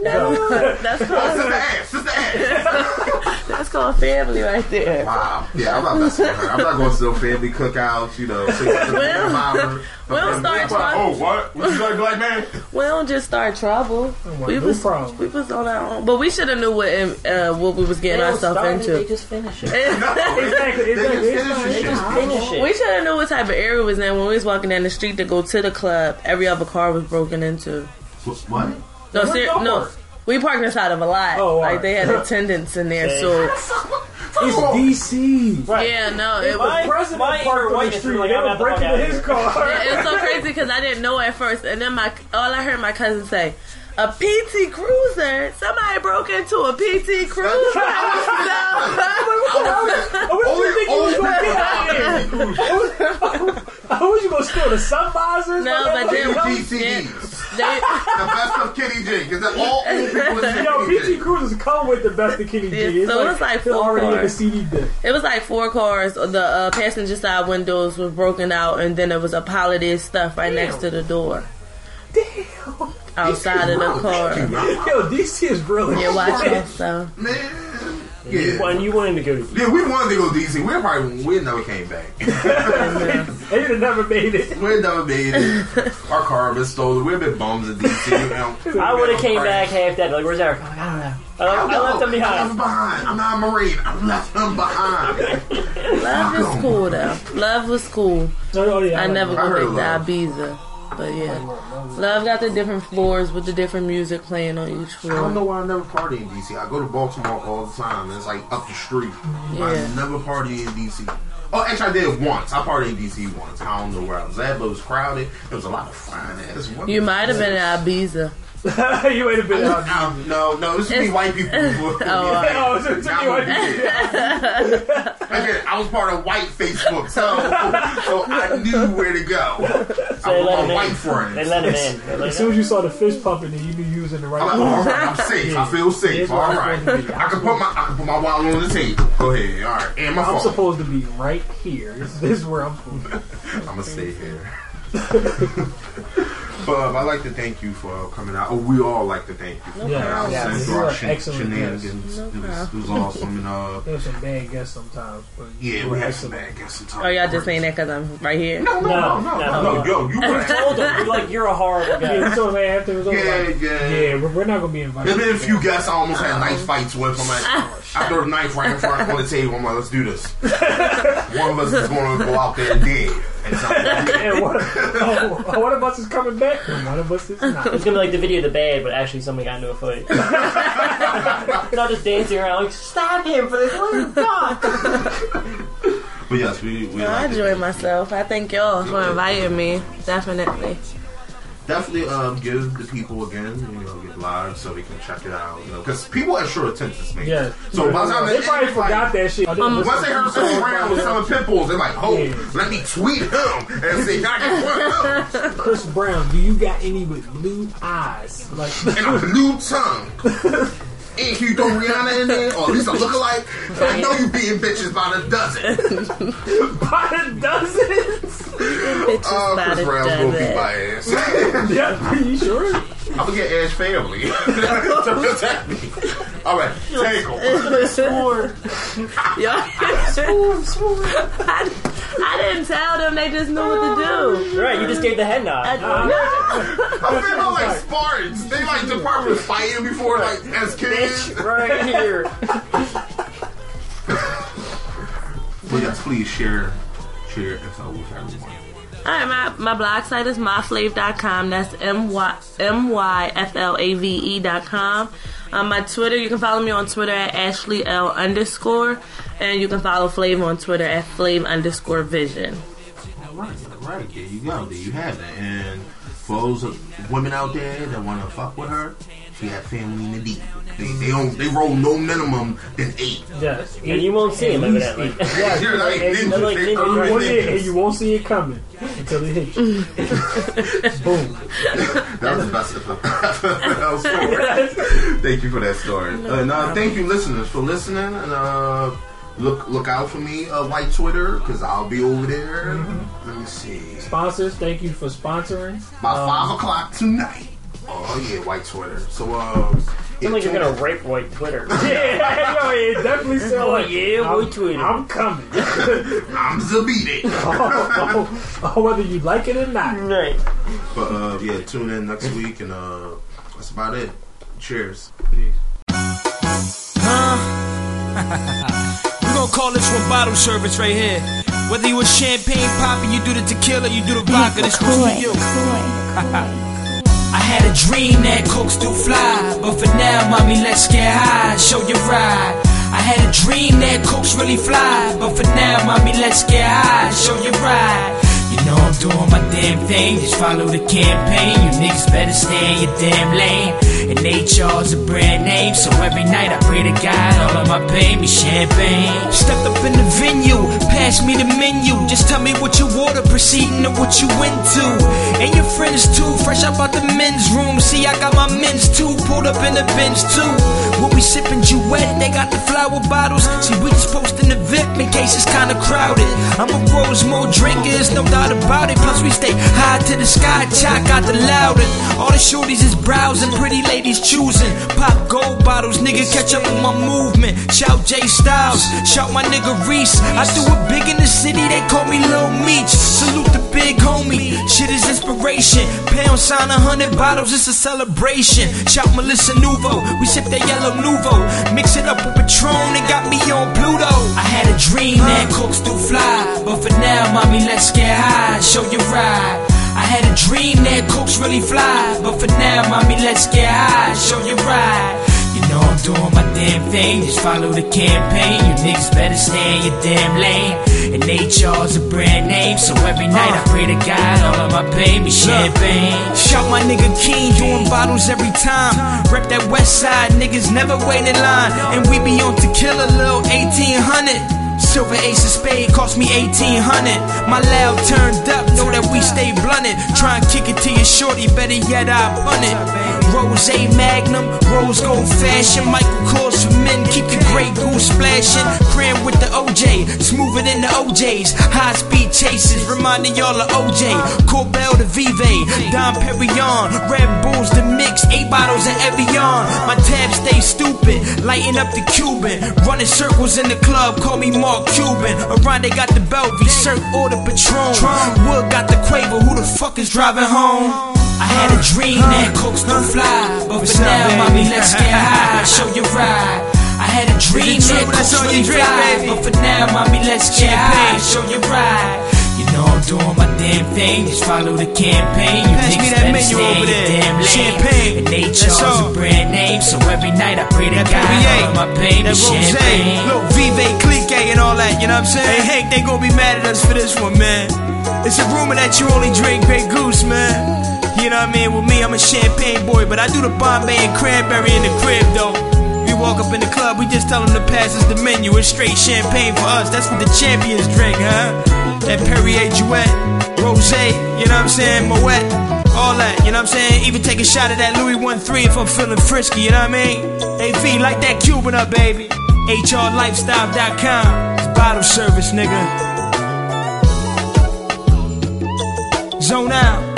No, that's called sister ass, sister ass. that's called family right there. Wow. Yeah, I'm not messing with her. I'm not going to no family cookouts, you know. Six Well, well, we'll start trying- Oh, what? What you say, black man? We don't just start trouble. want We no was problem. we was on our own, but we should have knew what uh, what we was getting They ourselves start it, They into. just finish it. exactly, They exactly. just It's finish They just finish it. we should have knew what type of area we was in when we was walking down the street to go to the club. Every other car was broken into. What? No, Where ser- no. We parked inside of a lot. Oh, like alright. they had attendants in there, so It's DC. Right. yeah, no, it My- was. The president my parked inner on the whiteness street. was like, they I'm were out the breaking out into his here. car. It was so crazy because I didn't know at first, and then my all I heard my cousin say. A PT Cruiser. Somebody broke into a PT Cruiser. I wish Only you think you was gonna get out of here. I wish you gonna steal the sun visors. No, but then DCDs. the best of Kenny G. Because all old people listen to Yo, Kenny PT G. Cruisers come with the best of Kenny G. Yeah, It's so like, it's like four already in the cars. CD disc. It was like four cars. The uh, passenger side windows were broken out, and then there was a pile of this stuff right next to the door. Damn. Outside of the car. Yo, DC is really. Yeah, watch yourself. Yeah. And you wanted to go to Yeah, we wanted to go to DC. We probably we never came back. They'd have never made it. We never made it. Our car was stolen. We're a bit bums at DC. You know. I would have came back half dead. Like, where's Eric? I'm like, I don't know. I, I left him I behind. left behind. I'm not a Marine. I left him behind. Love is cool though. Love was cool. Oh, yeah, I never I go back to Ibiza. But yeah. Love got the different floors with the different music playing on each floor. I don't know why I never party in DC. I go to Baltimore all the time. It's like up the street. I Yeah. never party in DC. Oh, actually, I did once. I partied in DC once. I don't know where I was at, but it was crowded. There was a lot of fine ass. You might have been at Ibiza. you would a been out. Um, no, no, this is me white people. Oh, Oh, so it's me white Again, I was part of white Facebook, so so I knew where to go. So I they was let my in. white friends. They let him in. They let As soon as you saw the fish pumping, then you knew you was in the right I'm like, place. all right, I'm safe. I feel safe. Here's All I'm right, supposed to be. I can put my I can put my wallet on the table. Go ahead. All right, and my I'm phone. supposed to be right here. This, this is where I'm supposed to be. I'm gonna stay here. But um, I'd like to thank you for coming out. Oh, we all like to thank you for Yeah, coming out. yeah, and you through our are shen- excellent shenanigans. No it, was, it was awesome. And uh, There's some bad guests sometimes, but yeah, we were had some bad guests sometimes. Oh, y'all just saying that because I'm right here? No, no, no, no, no, no, yo, you were told him, you're like, you're a horrible guy. he told me after it was over. Yeah, like, yeah. yeah, we're, we're not gonna be invited. There's been a few guests I almost had knife fights with. I'm like, after the knife right in front on the table, I'm like, let's do this. One of us is going to go out there dead. And something. And one, oh, one of us is coming back, and one of us is not. It's gonna be like the video of the bad, but actually somebody got into a fight. You're not just dancing around like, stop him for this. Oh, God. But yes, we, we I like to enjoy myself. I thank y'all for inviting me. Definitely. Definitely um, give the people again, you know, get live so they can check it out. You know, because people have short attention span. Yeah. So by the time they probably forgot that shit. Um, once they heard Chris Brown was selling pit bulls, they're like, "Oh, let me tweet him and say, can I get one of? Chris Brown, do you got any with blue eyes? Like and a blue tongue. And can you throw Rihanna in there, or at least a lookalike? I know you beating bitches by the dozen. by the dozens. Oh, by Chris the Brown's gonna beat my ass. yeah, are you sure? I'm gonna get Ash family to protect me. All right, take him. Sword. I, I didn't tell them. They just knew what to do. Right, you just gave the head nod. I'm thinking about like Spartans. They like Department of fighting before, like as kids. right here. But yes, please share, share info with everyone. All right, my, my blog site is myflave.com. That's M-Y, M-Y-F-L-A-V-E dot com. Um, my Twitter, you can follow me on Twitter at Ashley L underscore. And you can follow Flave on Twitter at Flave underscore Vision. All right, all right, there you go. There you have it. And for those women out there that want to fuck with her, she have family in the deep. They they don't they roll no minimum than eight. Yes. And you won't see him At least evidently. Yeah, You're like and. They're like They- ninja, they- right. you, they- and you won't see it coming until it hits you. Boom. That was the best of them. that was story. Thank you for that story. and uh, thank you, listeners, for listening. And uh, look look out for me, uh, White Twitter, because I'll be over there. Let me see. Sponsors, thank you for sponsoring. By Um, five o'clock tonight. Oh yeah, White Twitter. So um, Seems like you're gonna rape white Twitter. Yeah, yo, it definitely sounds Oh, like yeah, I'm, we tweeted. I'm coming. I'm Zabidi. oh, oh, whether you like it or not. Right. But uh, yeah, tune in next week, and uh, that's about it. Cheers. Peace. We're gonna call this one bottle service right here. Whether you a champagne poppin', you do the tequila, you do the vodka, this one's for you. I had a dream that cokes do fly, but for now, mommy, let's get high, show you ride. I had a dream that cokes really fly, but for now, mommy, let's get high, show you ride. Know I'm doing my damn thing, just follow the campaign. You niggas better stay in your damn lane. And HR's a brand name, so every night I pray to God, all of my pain be champagne. Stepped up in the venue, pass me the menu. Just tell me what you order, proceeding to what you into. And your friends too, fresh up out the men's room. See, I got my men's too, pulled up in the bench too. What we sipping Duet, they got the flower bottles. See, we just posting the VIP in case it's kinda crowded. I'm a rose more drinkers, no doubt about it. Plus, we stay high to the sky, chalk got the louder. All the shorties is browsing, pretty ladies choosing. Pop gold bottles, nigga, catch up with my movement. Shout J Styles, shout my nigga Reese. I do it big in the city, they call me Lil Meech. Salute the big homie, shit is inspiration. Pound sign a hundred bottles, it's a celebration. Shout Melissa Nuvo, we sip that yellow Nuvo. Mix it up with Patron, it got me on Pluto. I had a dream that cooks do fly, but for now, mommy, let's get high, show you ride. I had a dream that cooks really fly, but for now, mommy, let's get high, show you ride. You know I'm doing my damn thing, just follow the campaign. You niggas better stay in your damn lane. And HR's a brand name, so every night I uh. pray to God all of my baby champagne. Shout my nigga King, doing bottles every time. Rep that west side, niggas never wait in line. And we be on tequila, little 1800. Silver ace of spade cost me 1800 My loud turned up, know that we stay blunted. Try and kick it to your shorty, better yet I bun it Rose A Magnum, rose gold fashion Michael Kors for men, keep the Grey Goose splashing Cram with the OJ, smoother than the OJs High speed chases, reminding y'all of OJ Korbel the Vive, Dom Perignon Red Bulls the mix, 8 bottles of Evian My tab stay stupid, lighting up the Cuban Running circles in the club, call me Mark Cuban. Around they got the Belvy, Ciroc or the Patron. Wood got the Quaver, who the fuck is driving home? I had a dream that cooks don't fly, but for now, mommy, let's get high, show you ride. I had a dream that cooks really fly, but for now, mommy, let's get high, show you ride. You know I'm doing my damn thing, just follow the campaign. You Pass me niggas that better menu stay over there. damn lane. Champagne. And they That's all. a brand name, so every night I pray to God Perrier, all my baby that champagne. Lil Vive, Clique, and all that, you know what I'm saying? Hey, Hank, they gonna be mad at us for this one, man. It's a rumor that you only drink Grey Goose, man. You know what I mean? With me, I'm a champagne boy, but I do the Bombay and cranberry in the crib, though. We walk up in the club, we just tell them to pass us the menu. It's straight champagne for us. That's what the champions drink, huh? That Perrier Jouet, Rose, you know what I'm saying? Moet, all that, you know what I'm saying? Even take a shot of that Louis 13 if I'm feeling frisky, you know what I mean? Hey, V, like that Cuban up, baby. HRLifestyle.com. It's bottle service, nigga. Zone out.